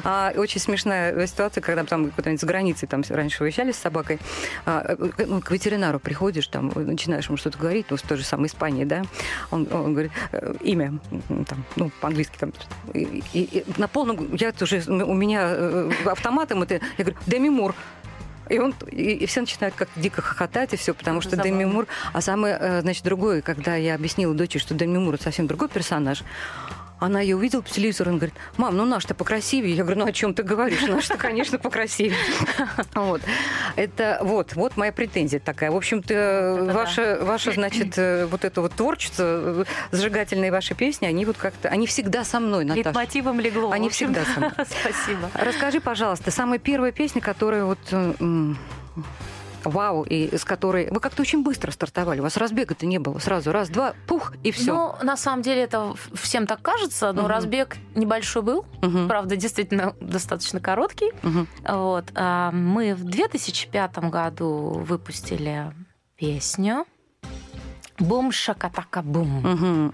[SPEAKER 2] А, очень смешная ситуация, когда там куда-нибудь за границей там раньше уезжали с собакой. А, ну, к ветеринару приходишь, там начинаешь ему что-то говорить, ну, с той же самой Испании, да, он, он говорит, э, имя, там, ну, по-английски там, и, и- и на полном, я тоже, у меня э, автоматом это, я говорю, Деми Мур. И, он, и, и все начинают как дико хохотать, и все, потому что
[SPEAKER 3] Забавно.
[SPEAKER 2] Деми Мур... А самое, э, значит, другое, когда я объяснила дочери, что Деми Мур это совсем другой персонаж, она ее увидела по телевизору, она говорит, мам, ну наш-то покрасивее. Я говорю, ну о чем ты говоришь? Наш-то, конечно, покрасивее. Вот. Это вот, вот моя претензия такая. В общем-то, ваше, ваше, значит, э, вот это вот творчество, э, зажигательные ваши песни, они вот как-то, они всегда со мной, Наташа.
[SPEAKER 3] Лейтмотивом легло.
[SPEAKER 2] Они всегда со мной.
[SPEAKER 3] Спасибо.
[SPEAKER 2] Расскажи, пожалуйста, самая первая песня, которая вот э, вау, и с которой вы как-то очень быстро стартовали, у вас разбега-то не было, сразу раз, два, пух и все.
[SPEAKER 3] Ну, на самом деле это всем так кажется, но
[SPEAKER 2] Мгм.
[SPEAKER 3] разбег небольшой был. Правда, действительно достаточно короткий.
[SPEAKER 2] Мгм.
[SPEAKER 3] Вот. а, Мы в 2005 году выпустили песню «Бум шакатака бум».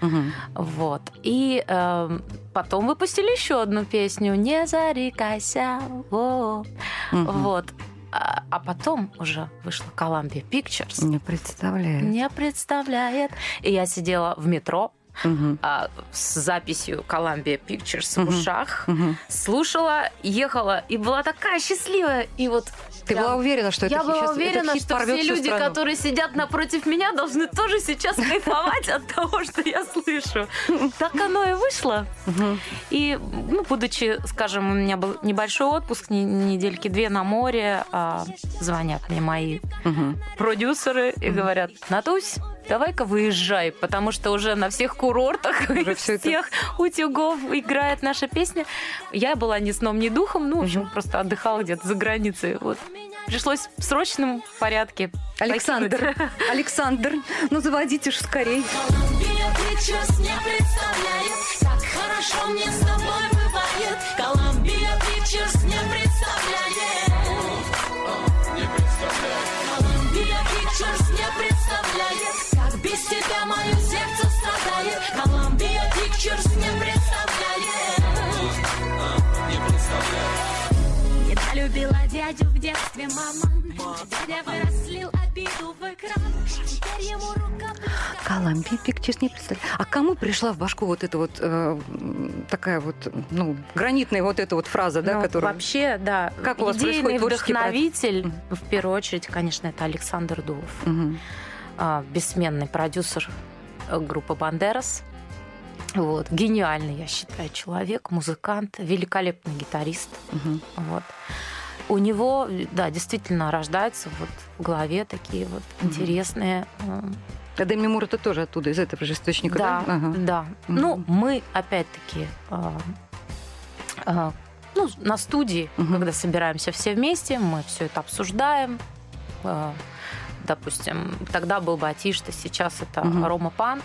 [SPEAKER 3] Вот. И эм, потом выпустили еще одну песню «Не зарекайся». Во. Вот. А, а потом уже вышла Columbia Pictures.
[SPEAKER 2] Не представляю.
[SPEAKER 3] Не представляет. И я сидела в метро
[SPEAKER 2] Мгм.
[SPEAKER 3] а, с записью Columbia Pictures
[SPEAKER 2] Мгм.
[SPEAKER 3] в ушах,
[SPEAKER 2] Мгм.
[SPEAKER 3] слушала, ехала и была такая счастливая. И вот
[SPEAKER 2] Ты
[SPEAKER 3] я-
[SPEAKER 2] была уверена, что это
[SPEAKER 3] я была
[SPEAKER 2] сейчас
[SPEAKER 3] уверена,
[SPEAKER 2] этот
[SPEAKER 3] что все люди,
[SPEAKER 2] страну?
[SPEAKER 3] которые сидят напротив меня, должны тоже сейчас кайфовать от того, что я слышу. Так оно и вышло. И, ну, будучи, скажем, у меня был небольшой отпуск, не- недельки две на море, а, звонят мне мои продюсеры и говорят, Натусь, давай-ка выезжай, потому что уже на всех курортах,
[SPEAKER 2] Уже всё это-
[SPEAKER 3] всех утюгов играет наша песня. Я была ни сном, ни духом, ну, в общем, просто отдыхала где-то за границей. Вот. Пришлось в срочном порядке.
[SPEAKER 2] Александр, Александр, ну заводите же скорей.
[SPEAKER 4] Columbia Pictures не представляет, как хорошо мне с тобой бывает. Columbia Pictures не представляет. Как без тебя мое Недолюбила дядю в детстве мама. Дядя вырослил обиду в экран. Теперь ему рука
[SPEAKER 2] Колумбия Пикчес не представляю. А кому пришла в башку вот эта вот э, такая вот, ну, гранитная вот эта вот фраза, да,
[SPEAKER 3] Ну,
[SPEAKER 2] которая...
[SPEAKER 3] Вообще, да,
[SPEAKER 2] Как у вас
[SPEAKER 3] идейный вдохновитель,
[SPEAKER 2] Мгм.
[SPEAKER 3] в первую очередь, конечно, это Александр Дуов,
[SPEAKER 2] Мгм.
[SPEAKER 3] а, бессменный продюсер э, группы «Бандерас». Вот. Гениальный, я считаю, человек, музыкант, великолепный гитарист.
[SPEAKER 2] Мгм.
[SPEAKER 3] Вот. У него, да, действительно рождаются вот в голове такие вот
[SPEAKER 2] Мгм.
[SPEAKER 3] интересные э,
[SPEAKER 2] А Деми Мур это тоже оттуда, из этого же источника, да?
[SPEAKER 3] Да,
[SPEAKER 2] Ага.
[SPEAKER 3] да.
[SPEAKER 2] Мгм.
[SPEAKER 3] Ну, мы опять-таки а, а, ну, на студии,
[SPEAKER 2] Мгм.
[SPEAKER 3] когда собираемся все вместе, мы все это обсуждаем. А, Допустим, тогда был Батишта, сейчас это
[SPEAKER 2] Мгм.
[SPEAKER 3] Рома Пан.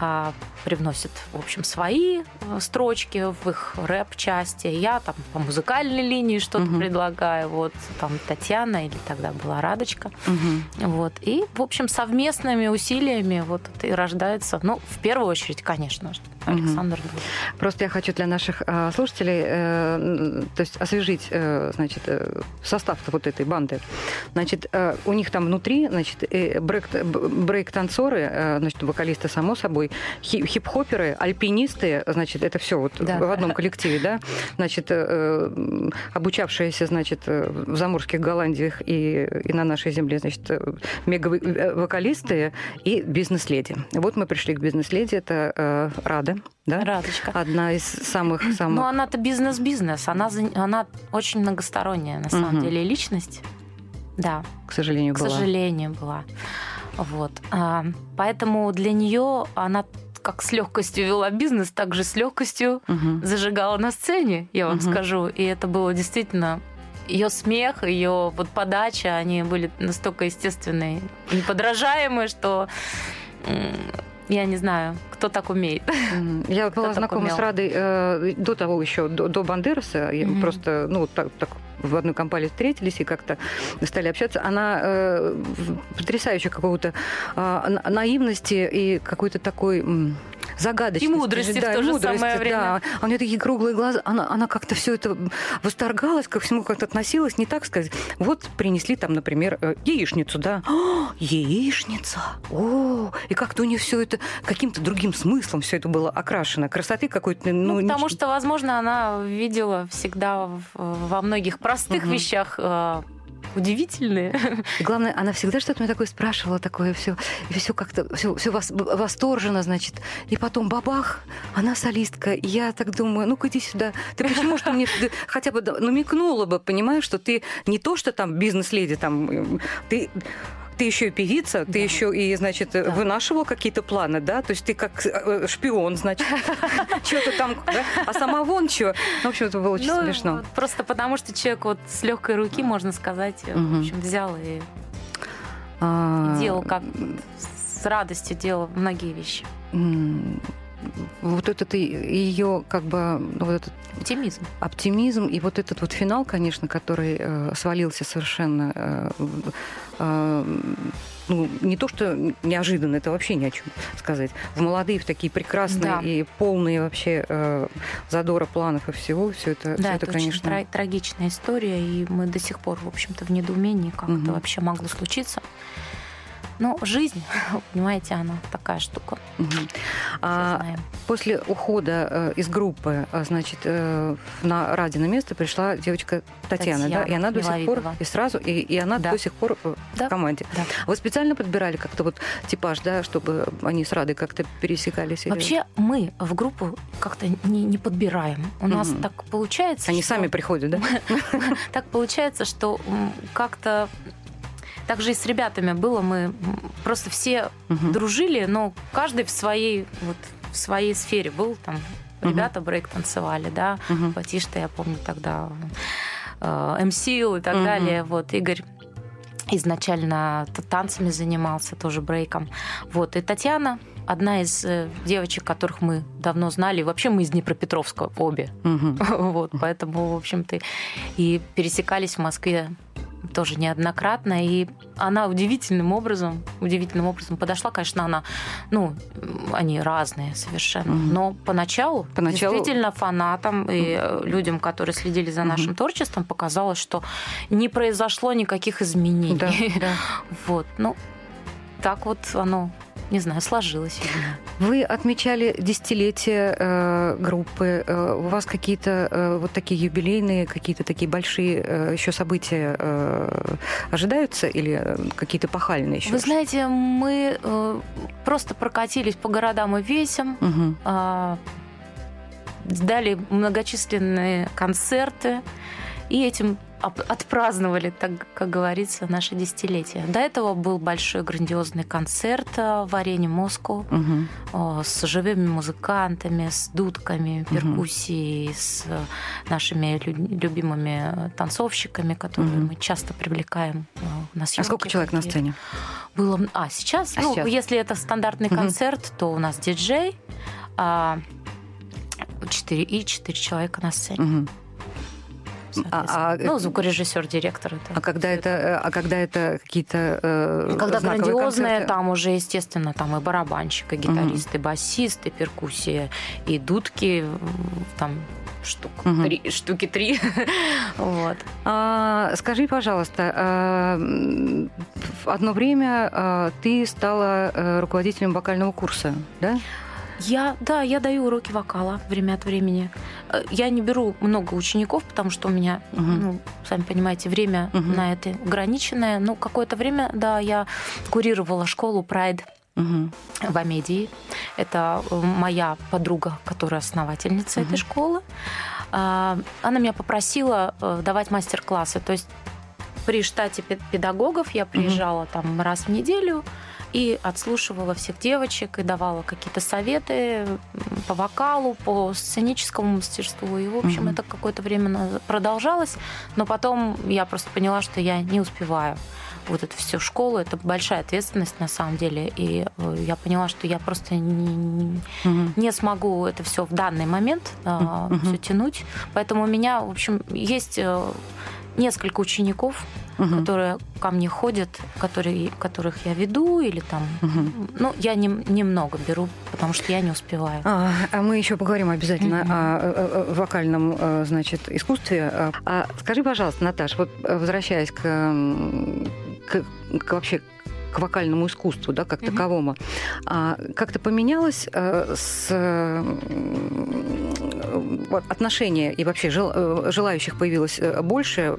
[SPEAKER 3] А, привносит, в общем, свои э, строчки в их рэп-части. Я там по музыкальной линии что-то
[SPEAKER 2] Мгм.
[SPEAKER 3] предлагаю. Вот там Татьяна или тогда была Радочка.
[SPEAKER 2] Мгм.
[SPEAKER 3] Вот. И, в общем, совместными усилиями вот и рождается, ну, в первую очередь, конечно, же. Александр Дух.
[SPEAKER 2] Просто я хочу для наших э, слушателей, э, то есть освежить, э, значит, э, состав вот этой банды. Значит, э, у них там внутри, значит, э, брейк- брейк-танцоры, э, значит, вокалисты, само собой, хи- хип-хоперы, альпинисты, значит, это все вот
[SPEAKER 3] Да.
[SPEAKER 2] в одном коллективе, да, значит, э, обучавшиеся, значит, э, в заморских Голландиях и, и на нашей земле, значит, э, мега-вокалисты и бизнес-леди. Вот мы пришли к бизнес-леди, это Рада, да?
[SPEAKER 3] Радочка.
[SPEAKER 2] Одна из самых самых.
[SPEAKER 3] Ну, она-то бизнес-бизнес, она, она очень многосторонняя, на самом
[SPEAKER 2] Мгм.
[SPEAKER 3] деле, личность. Да,
[SPEAKER 2] к сожалению,
[SPEAKER 3] к
[SPEAKER 2] была.
[SPEAKER 3] сожалению, была. Вот. А, поэтому для нее она как с легкостью вела бизнес, так же с легкостью
[SPEAKER 2] Мгм.
[SPEAKER 3] зажигала на сцене, я вам
[SPEAKER 2] Мгм.
[SPEAKER 3] скажу. И это было действительно ее смех, ее вот подача, они были настолько естественные, неподражаемые, что я не знаю, кто так умеет.
[SPEAKER 2] Я была
[SPEAKER 3] так
[SPEAKER 2] знакома
[SPEAKER 3] умел?
[SPEAKER 2] с Радой э, до того еще, до, до Бандераса. Я
[SPEAKER 3] Мгм.
[SPEAKER 2] просто, ну, так, так в одной компании встретились и как-то стали общаться. Она э, потрясающая какого-то э, на- наивности и какой-то такой загадочности.
[SPEAKER 3] И мудрости в
[SPEAKER 2] да,
[SPEAKER 3] то
[SPEAKER 2] и
[SPEAKER 3] же
[SPEAKER 2] мудрости,
[SPEAKER 3] самое время.
[SPEAKER 2] Да. А у нее такие круглые глаза. Она, она как-то все это восторгалась, ко всему как-то относилась, не так сказать. Вот принесли там, например, э, яичницу, да. «О, яичница! О, и как-то у нее все это каким-то другим смыслом все это было окрашено. Красоты какой-то, ну,
[SPEAKER 3] Ну, потому
[SPEAKER 2] нич-
[SPEAKER 3] что, возможно, она видела всегда в- во многих простых
[SPEAKER 2] Мгм.
[SPEAKER 3] вещах э, удивительные.
[SPEAKER 2] И главное, она всегда что-то мне такое спрашивала, такое все, все как-то, все, все восторженно, значит. И потом бабах, она солистка. И я так думаю, ну-ка иди сюда. Ты почему что мне хотя бы намекнула бы, понимаешь, что ты не то, что там бизнес-леди, там, ты ты еще и певица, ты
[SPEAKER 3] Да.
[SPEAKER 2] еще и, значит,
[SPEAKER 3] Да.
[SPEAKER 2] вынашивала какие-то планы, да? То есть ты как э, шпион, значит, что-то там? А сама вон что. В общем, это было очень
[SPEAKER 3] Ну,
[SPEAKER 2] смешно.
[SPEAKER 3] Просто потому, что человек вот с легкой руки, можно сказать, э, в общем, взял и
[SPEAKER 2] А,
[SPEAKER 3] делал как с радостью делал многие вещи.
[SPEAKER 2] м, вот этот ее как бы ну, вот этот
[SPEAKER 3] Оптимизм.
[SPEAKER 2] оптимизм и вот этот вот финал, конечно, который э, свалился совершенно э, э, ну, не то, что неожиданно, это вообще ни о чем сказать. В молодые, в такие прекрасные
[SPEAKER 3] Да.
[SPEAKER 2] и полные вообще э, задора планов и всего, все это,
[SPEAKER 3] Да,
[SPEAKER 2] это,
[SPEAKER 3] это,
[SPEAKER 2] конечно.
[SPEAKER 3] очень тра- трагичная история, и мы до сих пор, в общем-то, в недоумении, как
[SPEAKER 2] Мгм.
[SPEAKER 3] это вообще могло случиться. Но жизнь, понимаете, она такая штука.
[SPEAKER 2] А. После ухода э, из группы, э, значит, э, на Радино место пришла девочка Татьяна, да,
[SPEAKER 3] Татьяна
[SPEAKER 2] и она до сих пор и сразу, и, и она
[SPEAKER 3] Да.
[SPEAKER 2] до сих пор
[SPEAKER 3] Да.
[SPEAKER 2] в команде.
[SPEAKER 3] Да.
[SPEAKER 2] Вы специально подбирали как-то вот типаж, да, чтобы они с Радой как-то пересекались? или-
[SPEAKER 3] Вообще мы в группу как-то не, не подбираем. У нас
[SPEAKER 2] Мгм.
[SPEAKER 3] так получается.
[SPEAKER 2] они
[SPEAKER 3] что-
[SPEAKER 2] сами приходят, да?
[SPEAKER 3] Так получается, что как-то так же и с ребятами было. Мы просто все
[SPEAKER 2] Мгм.
[SPEAKER 3] дружили, но каждый в своей вот в своей сфере был. Там ребята брейк танцевали, да.
[SPEAKER 2] Мгм.
[SPEAKER 3] Батишта, я помню тогда, э, МСИЛ и так
[SPEAKER 2] Мгм.
[SPEAKER 3] далее. Вот Игорь изначально танцами занимался, тоже брейком. Вот. И Татьяна, одна из э, девочек, которых мы давно знали. Вообще мы из Днепропетровска обе.
[SPEAKER 2] Мгм.
[SPEAKER 3] Вот, поэтому, в общем-то, и пересекались в Москве тоже неоднократно, и она удивительным образом, удивительным образом подошла, конечно, она, ну, они разные совершенно,
[SPEAKER 2] Мгм.
[SPEAKER 3] но поначалу,
[SPEAKER 2] Поначалу-
[SPEAKER 3] действительно фанатам и э, людям, которые следили за нашим творчеством, показалось, что не произошло никаких изменений.
[SPEAKER 2] Да, да.
[SPEAKER 3] Вот, ну, так вот оно, не знаю, сложилось, видимо.
[SPEAKER 2] Вы отмечали десятилетие э, группы. Э, у вас какие-то э, вот такие юбилейные, какие-то такие большие э, еще события э, ожидаются или э, какие-то пахальные еще?
[SPEAKER 3] Вы знаете, мы э, просто прокатились по городам и весям,
[SPEAKER 2] Мгм.
[SPEAKER 3] а, дали многочисленные концерты и этим отпраздновали, так как говорится, наше десятилетие. До этого был большой грандиозный концерт а, в арене Москву а, с живыми музыкантами, с дудками, перкуссией, с э, нашими лю- любимыми танцовщиками, которые
[SPEAKER 2] Мгм.
[SPEAKER 3] мы часто привлекаем э, на съемки.
[SPEAKER 2] А сколько человек на сцене?
[SPEAKER 3] Было... А, сейчас?
[SPEAKER 2] А
[SPEAKER 3] ну,
[SPEAKER 2] сейчас?
[SPEAKER 3] если это стандартный
[SPEAKER 2] Мгм.
[SPEAKER 3] концерт, то у нас диджей, а, 4 и 4 человека на сцене.
[SPEAKER 2] Мгм.
[SPEAKER 3] Соответственно.
[SPEAKER 2] а-
[SPEAKER 3] ну, звукорежиссер, директор. Это
[SPEAKER 2] А когда это, э, а когда это какие-то э,
[SPEAKER 3] Когда грандиозные,
[SPEAKER 2] концерты?
[SPEAKER 3] там уже, естественно, там и барабанщик, и гитарист, и басист, и перкуссия, и дудки, там штук
[SPEAKER 2] Мгм.
[SPEAKER 3] три, штуки три. вот.
[SPEAKER 2] А, скажи, пожалуйста, а, одно время а, ты стала э, руководителем вокального курса, да?
[SPEAKER 3] Я, да, я даю уроки вокала время от времени. Э, Я не беру много учеников, потому что у меня,
[SPEAKER 2] Мгм.
[SPEAKER 3] ну, сами понимаете, время
[SPEAKER 2] Мгм.
[SPEAKER 3] на это ограниченное. Ну, какое-то время, да, я курировала школу Pride
[SPEAKER 2] Мгм.
[SPEAKER 3] в Амедии. Это э, моя подруга, которая основательница
[SPEAKER 2] Мгм.
[SPEAKER 3] этой школы. А, Она меня попросила э, давать мастер-классы. То есть при штате пе- педагогов я приезжала там раз в неделю и отслушивала всех девочек и давала какие-то советы по вокалу, по сценическому мастерству. И, в общем,
[SPEAKER 2] Мгм.
[SPEAKER 3] это какое-то время продолжалось. Но потом я просто поняла, что я не успеваю вот это все школу, это большая ответственность на самом деле. И э, я поняла, что я просто не,
[SPEAKER 2] Мгм.
[SPEAKER 3] не смогу это все в данный момент
[SPEAKER 2] Мгм.
[SPEAKER 3] все тянуть. Поэтому у меня, в общем, есть э, несколько учеников,
[SPEAKER 2] Мгм.
[SPEAKER 3] которые ко мне ходят, которые, которых я веду или там...
[SPEAKER 2] Мгм.
[SPEAKER 3] Ну, я нем- немного беру, потому что я не успеваю.
[SPEAKER 2] А, а мы еще поговорим обязательно
[SPEAKER 3] Мгм.
[SPEAKER 2] о, э, э, вокальном, э, значит, искусстве. А, а скажи, пожалуйста, Наташ, вот э, возвращаясь к, к, к вообще к вокальному искусству, да, как таковому, а как-то поменялось э, с вот отношение и вообще жел- э, желающих появилось э, больше,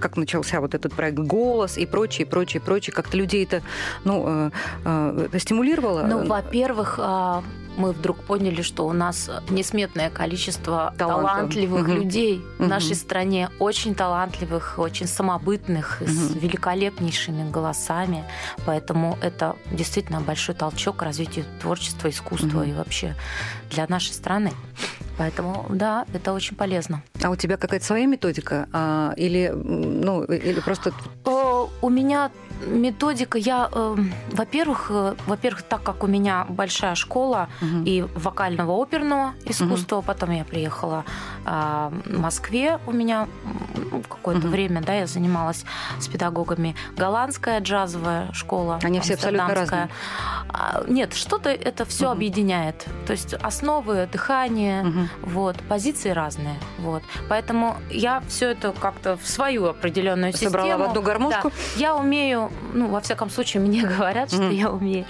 [SPEAKER 2] как начался вот этот проект «Голос» и прочее, прочее, прочее, как-то людей это, ну, э, э, стимулировало?
[SPEAKER 3] Ну, во-первых, а, мы вдруг поняли, что у нас несметное количество
[SPEAKER 2] Талантов.
[SPEAKER 3] талантливых
[SPEAKER 2] Мгм.
[SPEAKER 3] людей в
[SPEAKER 2] Мгм.
[SPEAKER 3] нашей стране, очень талантливых, очень самобытных, с
[SPEAKER 2] Мгм.
[SPEAKER 3] великолепнейшими голосами. Поэтому это действительно большой толчок к развитию творчества, искусства
[SPEAKER 2] Мгм.
[SPEAKER 3] и вообще для нашей страны. Поэтому, да, это очень полезно.
[SPEAKER 2] А у тебя какая-то своя методика? А, или, ну, или просто...
[SPEAKER 3] Э, У меня методика, я, э, во-первых, э, во-первых, так как у меня большая школа
[SPEAKER 2] Мгм.
[SPEAKER 3] и вокального оперного искусства, потом я приехала а, в Москве, у меня ну, какое-то
[SPEAKER 2] Мгм.
[SPEAKER 3] время, да, я занималась с педагогами. Голландская джазовая школа.
[SPEAKER 2] Они все абсолютно
[SPEAKER 3] амстердамская. А, Нет, что-то это все
[SPEAKER 2] Мгм.
[SPEAKER 3] объединяет. То есть основы, дыхание,
[SPEAKER 2] Мгм.
[SPEAKER 3] вот, позиции разные. Вот. Поэтому я все это как-то в свою определенную систему.
[SPEAKER 2] Собрала в одну гармошку?
[SPEAKER 3] Да. Я умею, ну, во всяком случае, мне говорят, что
[SPEAKER 2] Мгм.
[SPEAKER 3] я умею.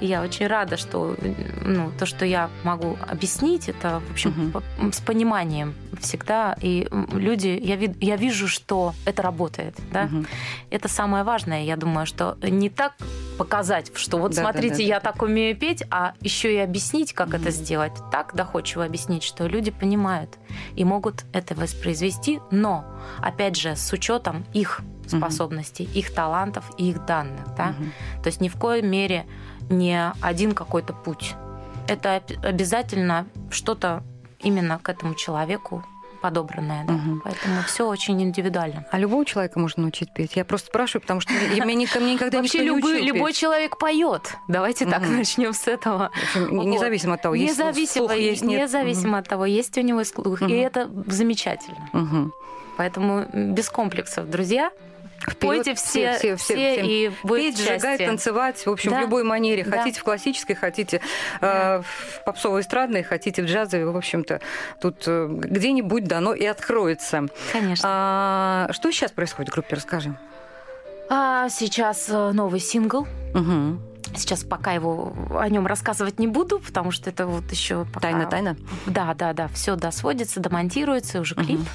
[SPEAKER 3] И я очень рада, что ну, то, что я могу объяснить, это, в общем, по- с пониманием всегда. И люди, я, вид- я вижу, что это работает. Да?
[SPEAKER 2] Мгм.
[SPEAKER 3] Это самое важное. Я думаю, что не так показать, что вот
[SPEAKER 2] Да, да,
[SPEAKER 3] смотрите,
[SPEAKER 2] да,
[SPEAKER 3] я
[SPEAKER 2] да.
[SPEAKER 3] так умею петь, а еще и объяснить, как
[SPEAKER 2] Мгм.
[SPEAKER 3] это сделать. Так доходчиво объяснить, что люди понимают и могут это воспроизвести, но, опять же, с учетом их Способностей, их талантов и их данных. Да?
[SPEAKER 2] Мгм.
[SPEAKER 3] То есть ни в коей мере не один какой-то путь. Это об- обязательно что-то именно к этому человеку подобранное. Да?
[SPEAKER 2] Мгм.
[SPEAKER 3] Поэтому все очень индивидуально.
[SPEAKER 2] А любого человека можно научить петь? Я просто спрашиваю, потому что я- меня никогда, мне никогда
[SPEAKER 3] Вообще любой, любой
[SPEAKER 2] петь.
[SPEAKER 3] человек поет. Давайте так
[SPEAKER 2] Мгм.
[SPEAKER 3] начнем с этого.
[SPEAKER 2] Общем,
[SPEAKER 3] Вот.
[SPEAKER 2] Независимо от того, есть
[SPEAKER 3] Независимо,
[SPEAKER 2] слух, есть нет.
[SPEAKER 3] независимо от того, есть у него слух.
[SPEAKER 2] Мгм.
[SPEAKER 3] И это замечательно.
[SPEAKER 2] Мгм.
[SPEAKER 3] Поэтому без комплексов, друзья. Пойте все,
[SPEAKER 2] все,
[SPEAKER 3] все,
[SPEAKER 2] все, всем.
[SPEAKER 3] и будет
[SPEAKER 2] Петь, сжигать, танцевать, в общем,
[SPEAKER 3] Да.
[SPEAKER 2] в любой манере.
[SPEAKER 3] Да.
[SPEAKER 2] Хотите в классической, хотите э,
[SPEAKER 3] Да.
[SPEAKER 2] в попсово-эстрадной, хотите в джазовой. В общем-то, тут э, где-нибудь дано и откроется.
[SPEAKER 3] Конечно.
[SPEAKER 2] А, что сейчас происходит в группе, расскажи.
[SPEAKER 3] А сейчас э, новый сингл.
[SPEAKER 2] Мгм.
[SPEAKER 3] Сейчас пока его о нем рассказывать не буду, потому что это вот еще пока...
[SPEAKER 2] Тайна, тайна.
[SPEAKER 3] Да, да, да, все досводится, домонтируется, уже клип
[SPEAKER 2] Мгм.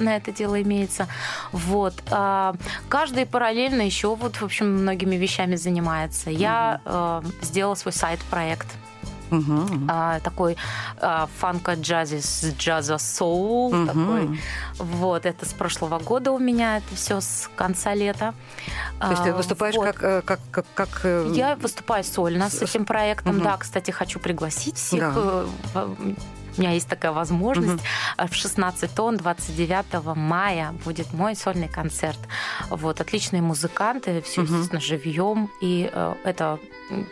[SPEAKER 3] На это дело имеется. Вот. А, каждый параллельно еще вот, в общем, многими вещами занимается. Я э, сделала свой сайт-проект.
[SPEAKER 2] Мгм.
[SPEAKER 3] а, такой а, фанка-джазис, джаза-соул
[SPEAKER 2] Мгм.
[SPEAKER 3] такой. Вот, это с прошлого года у меня, это все с конца лета.
[SPEAKER 2] То есть ты выступаешь
[SPEAKER 3] вот.
[SPEAKER 2] как, э, как, как, как, э,
[SPEAKER 3] Я выступаю сольно с
[SPEAKER 2] С-
[SPEAKER 3] этим проектом.
[SPEAKER 2] Мгм.
[SPEAKER 3] Да, кстати, хочу пригласить всех.
[SPEAKER 2] Да.
[SPEAKER 3] У меня есть такая возможность.
[SPEAKER 2] Мгм.
[SPEAKER 3] В 16 тонн 29 мая будет мой сольный концерт. Вот, отличные музыканты, все,
[SPEAKER 2] Мгм.
[SPEAKER 3] естественно, живьем. И э, это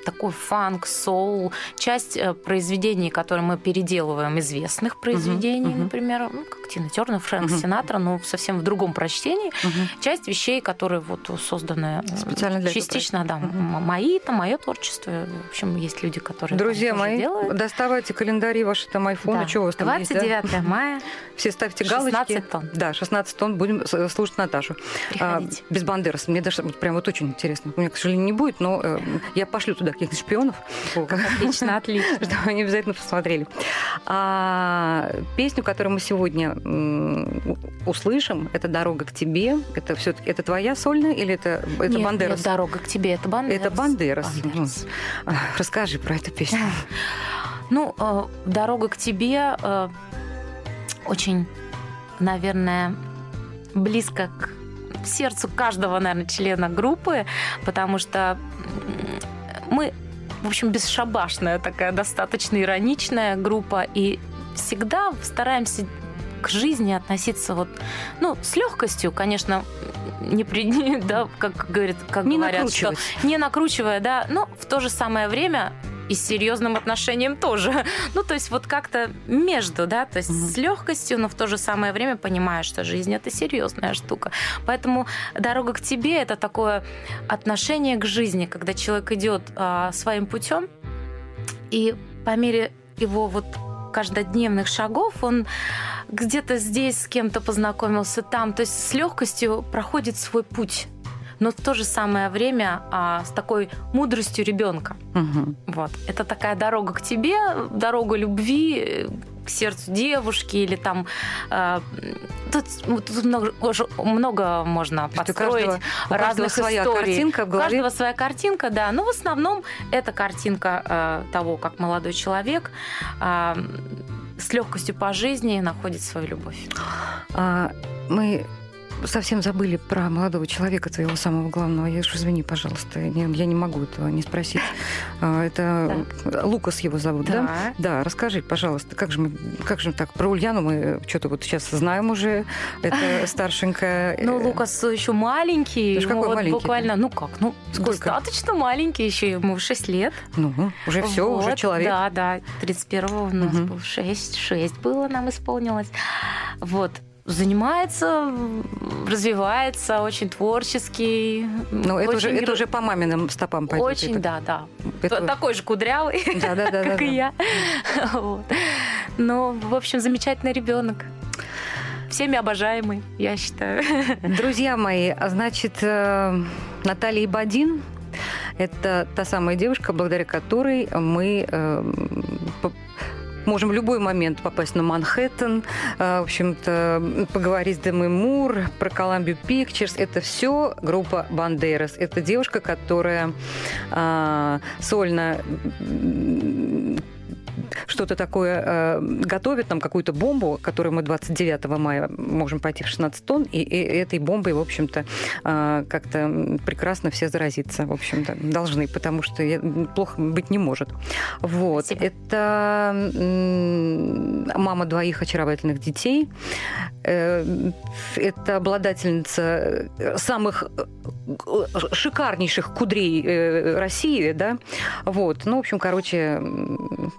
[SPEAKER 3] такой фанк, соул, часть э, произведений, которые мы переделываем, известных произведений,
[SPEAKER 2] мгм.
[SPEAKER 3] например, ну, как Тина Тернер, Фрэнк
[SPEAKER 2] Мгм.
[SPEAKER 3] Синатра, но совсем в другом прочтении.
[SPEAKER 2] Мгм.
[SPEAKER 3] Часть вещей, которые вот созданы э,
[SPEAKER 2] Специально для этого
[SPEAKER 3] частично, да,
[SPEAKER 2] Мгм.
[SPEAKER 3] м- мои, это мое творчество. В общем, есть люди, которые там
[SPEAKER 2] Друзья мои,
[SPEAKER 3] делают.
[SPEAKER 2] доставайте календари ваши там айфоны,
[SPEAKER 3] Да.
[SPEAKER 2] что у вас там есть, да?
[SPEAKER 3] 29 мая,
[SPEAKER 2] Все ставьте галочки.
[SPEAKER 3] 16 тонн.
[SPEAKER 2] Да, 16 тонн будем слушать Наташу. А, без Бандерас. Мне даже прям вот очень интересно. У меня, к сожалению, не будет, но э, я пошлю туда каких-то шпионов,
[SPEAKER 3] Отлично, отлично.
[SPEAKER 2] чтобы они обязательно посмотрели. А, песню, которую мы сегодня услышим, это «Дорога к тебе». Это все это твоя сольная или это, это
[SPEAKER 3] Нет,
[SPEAKER 2] Бандерас?
[SPEAKER 3] нет, дорога к тебе, это Бандерас.
[SPEAKER 2] Это Бандерас.
[SPEAKER 3] Бандерас.
[SPEAKER 2] А, Расскажи про эту песню.
[SPEAKER 3] Ну, э, дорога к тебе э, очень, наверное, близко к сердцу каждого, наверное, члена группы, потому что мы, в общем, бесшабашная такая, достаточно ироничная группа, и всегда стараемся к жизни относиться вот, ну, с легкостью, конечно, не при, да, как говорит, как
[SPEAKER 2] Не
[SPEAKER 3] говорят, что не накручивая, да, но в то же самое время и с серьезным отношением тоже. Ну, то есть вот как-то между, да, то есть
[SPEAKER 2] Мгм.
[SPEAKER 3] с легкостью, но в то же самое время понимаешь, что жизнь это серьезная штука. Поэтому дорога к тебе это такое отношение к жизни, когда человек идет а, своим путем, и по мере его вот каждодневных шагов он где-то здесь с кем-то познакомился, там, то есть с легкостью проходит свой путь но в то же самое время а, с такой мудростью ребенка.
[SPEAKER 2] Мгм.
[SPEAKER 3] Вот. Это такая дорога к тебе, дорога любви к сердцу девушки или там э, тут, ну, тут много, много можно
[SPEAKER 2] То у
[SPEAKER 3] подстроить
[SPEAKER 2] каждого- у
[SPEAKER 3] разных
[SPEAKER 2] своя
[SPEAKER 3] историй.
[SPEAKER 2] картинка в
[SPEAKER 3] У
[SPEAKER 2] голове.
[SPEAKER 3] каждого своя картинка, да. Но в основном это картинка э, того, как молодой человек э, с легкостью по жизни находит свою любовь.
[SPEAKER 2] Мы совсем забыли про молодого человека, твоего самого главного. Я уж извини, пожалуйста, я, я не могу этого не спросить. А, это Лукас его зовут, да? Да, расскажи, пожалуйста, как же мы, как же так про Ульяну мы что-то вот сейчас знаем уже. Это старшенькая.
[SPEAKER 3] Ну,
[SPEAKER 2] э,
[SPEAKER 3] Лукас еще маленький. Ему
[SPEAKER 2] какой
[SPEAKER 3] вот
[SPEAKER 2] маленький-то?
[SPEAKER 3] буквально, ну как, ну,
[SPEAKER 2] Сколько?
[SPEAKER 3] достаточно маленький, еще ему 6 лет.
[SPEAKER 2] Ну, уже все, уже
[SPEAKER 3] Вот,
[SPEAKER 2] человек.
[SPEAKER 3] Да, да. 31-го у нас
[SPEAKER 2] Мгм.
[SPEAKER 3] был 6, 6 было нам исполнилось. Вот. Занимается, развивается, очень творческий.
[SPEAKER 2] Ну, это уже,
[SPEAKER 3] очень
[SPEAKER 2] это
[SPEAKER 3] гр-
[SPEAKER 2] уже по маминым стопам пойдет.
[SPEAKER 3] Очень,
[SPEAKER 2] это.
[SPEAKER 3] да, да.
[SPEAKER 2] Это-
[SPEAKER 3] Такой же кудрявый,
[SPEAKER 2] Да, да, да,
[SPEAKER 3] как
[SPEAKER 2] да,
[SPEAKER 3] и
[SPEAKER 2] да.
[SPEAKER 3] я. Вот. Ну, в общем, замечательный ребенок. Всеми обожаемый, я считаю.
[SPEAKER 2] Друзья мои, а значит, э, Наталья Бадин это та самая девушка, благодаря которой мы э, можем в любой момент попасть на Манхэттен, э, в общем-то, поговорить с Деми Мур, про Columbia Pictures. Это все группа Бандерас. Это девушка, которая э, сольно что-то такое э, готовит, нам какую-то бомбу, которую мы 29 мая можем пойти в 16 тонн, и, и этой бомбой, в общем-то, э, как-то прекрасно все заразиться, в общем-то, должны, потому что плохо быть не может. Вот.
[SPEAKER 3] Спасибо.
[SPEAKER 2] Это мама двоих очаровательных детей. Э, Это обладательница самых э, шикарнейших кудрей э, России, да, вот. Ну, в общем, короче,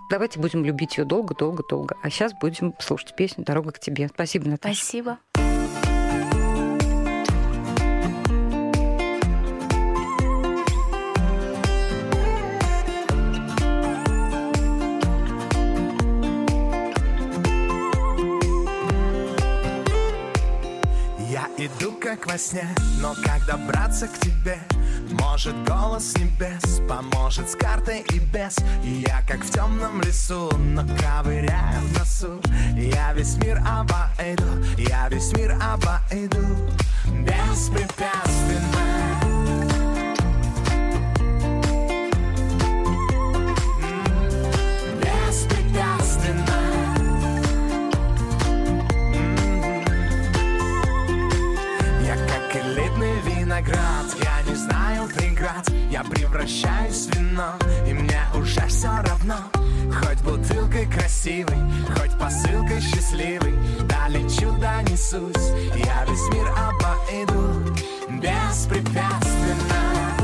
[SPEAKER 2] давайте будем любить ее долго-долго-долго. А сейчас будем слушать песню «Дорога к тебе». Спасибо, Наташа.
[SPEAKER 3] Спасибо.
[SPEAKER 5] Во сне, но как добраться к тебе? Может голос небес поможет с картой и без. И я как в темном лесу, но ковыряю в носу. Я весь мир обойду, я весь мир обойду. Беспрепятственно виноград, я не знаю преград Я превращаюсь в вино, и мне уже все равно. Хоть бутылкой красивой, хоть посылкой счастливой Да лечу, да несусь, я весь мир обойду Беспрепятственно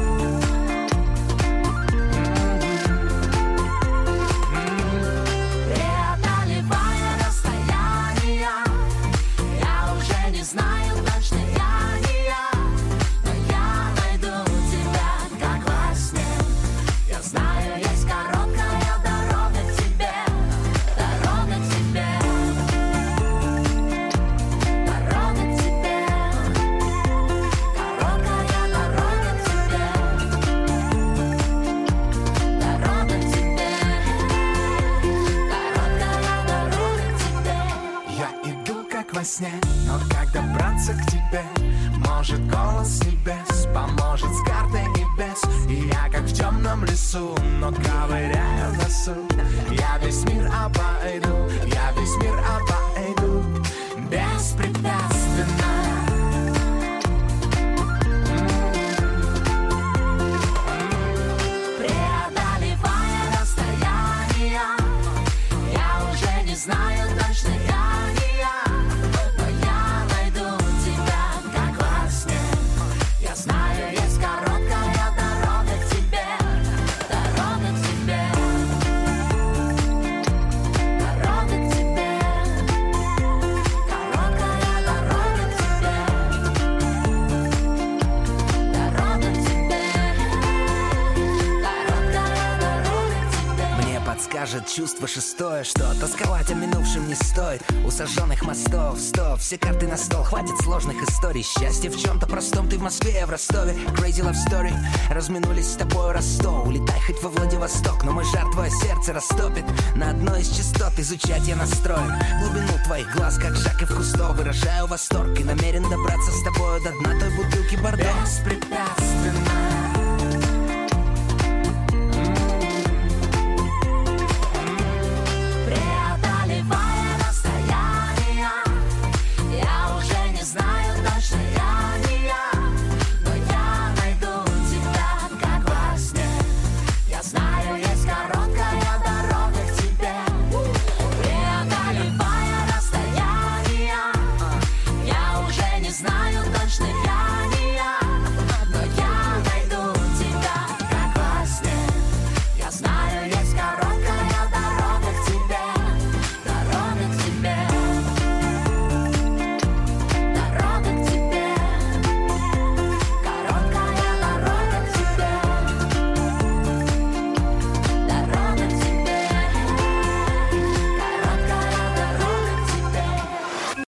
[SPEAKER 6] может чувство шестое Что тосковать о минувшем не стоит. У сожженных мостов, стоп, все карты на стол. Хватит сложных историй. Счастье в чем-то простом. Ты в Москве, я в Ростове. Crazy love story. Разминулись с тобой Ростов Улетай хоть во Владивосток Но мой жар твое сердце растопит. На одной из частот изучать я настроен Глубину твоих глаз, как Жаков Кусто. Выражаю восторг и намерен добраться с тобою До дна той бутылки Бордо.
[SPEAKER 5] Беспрепятственно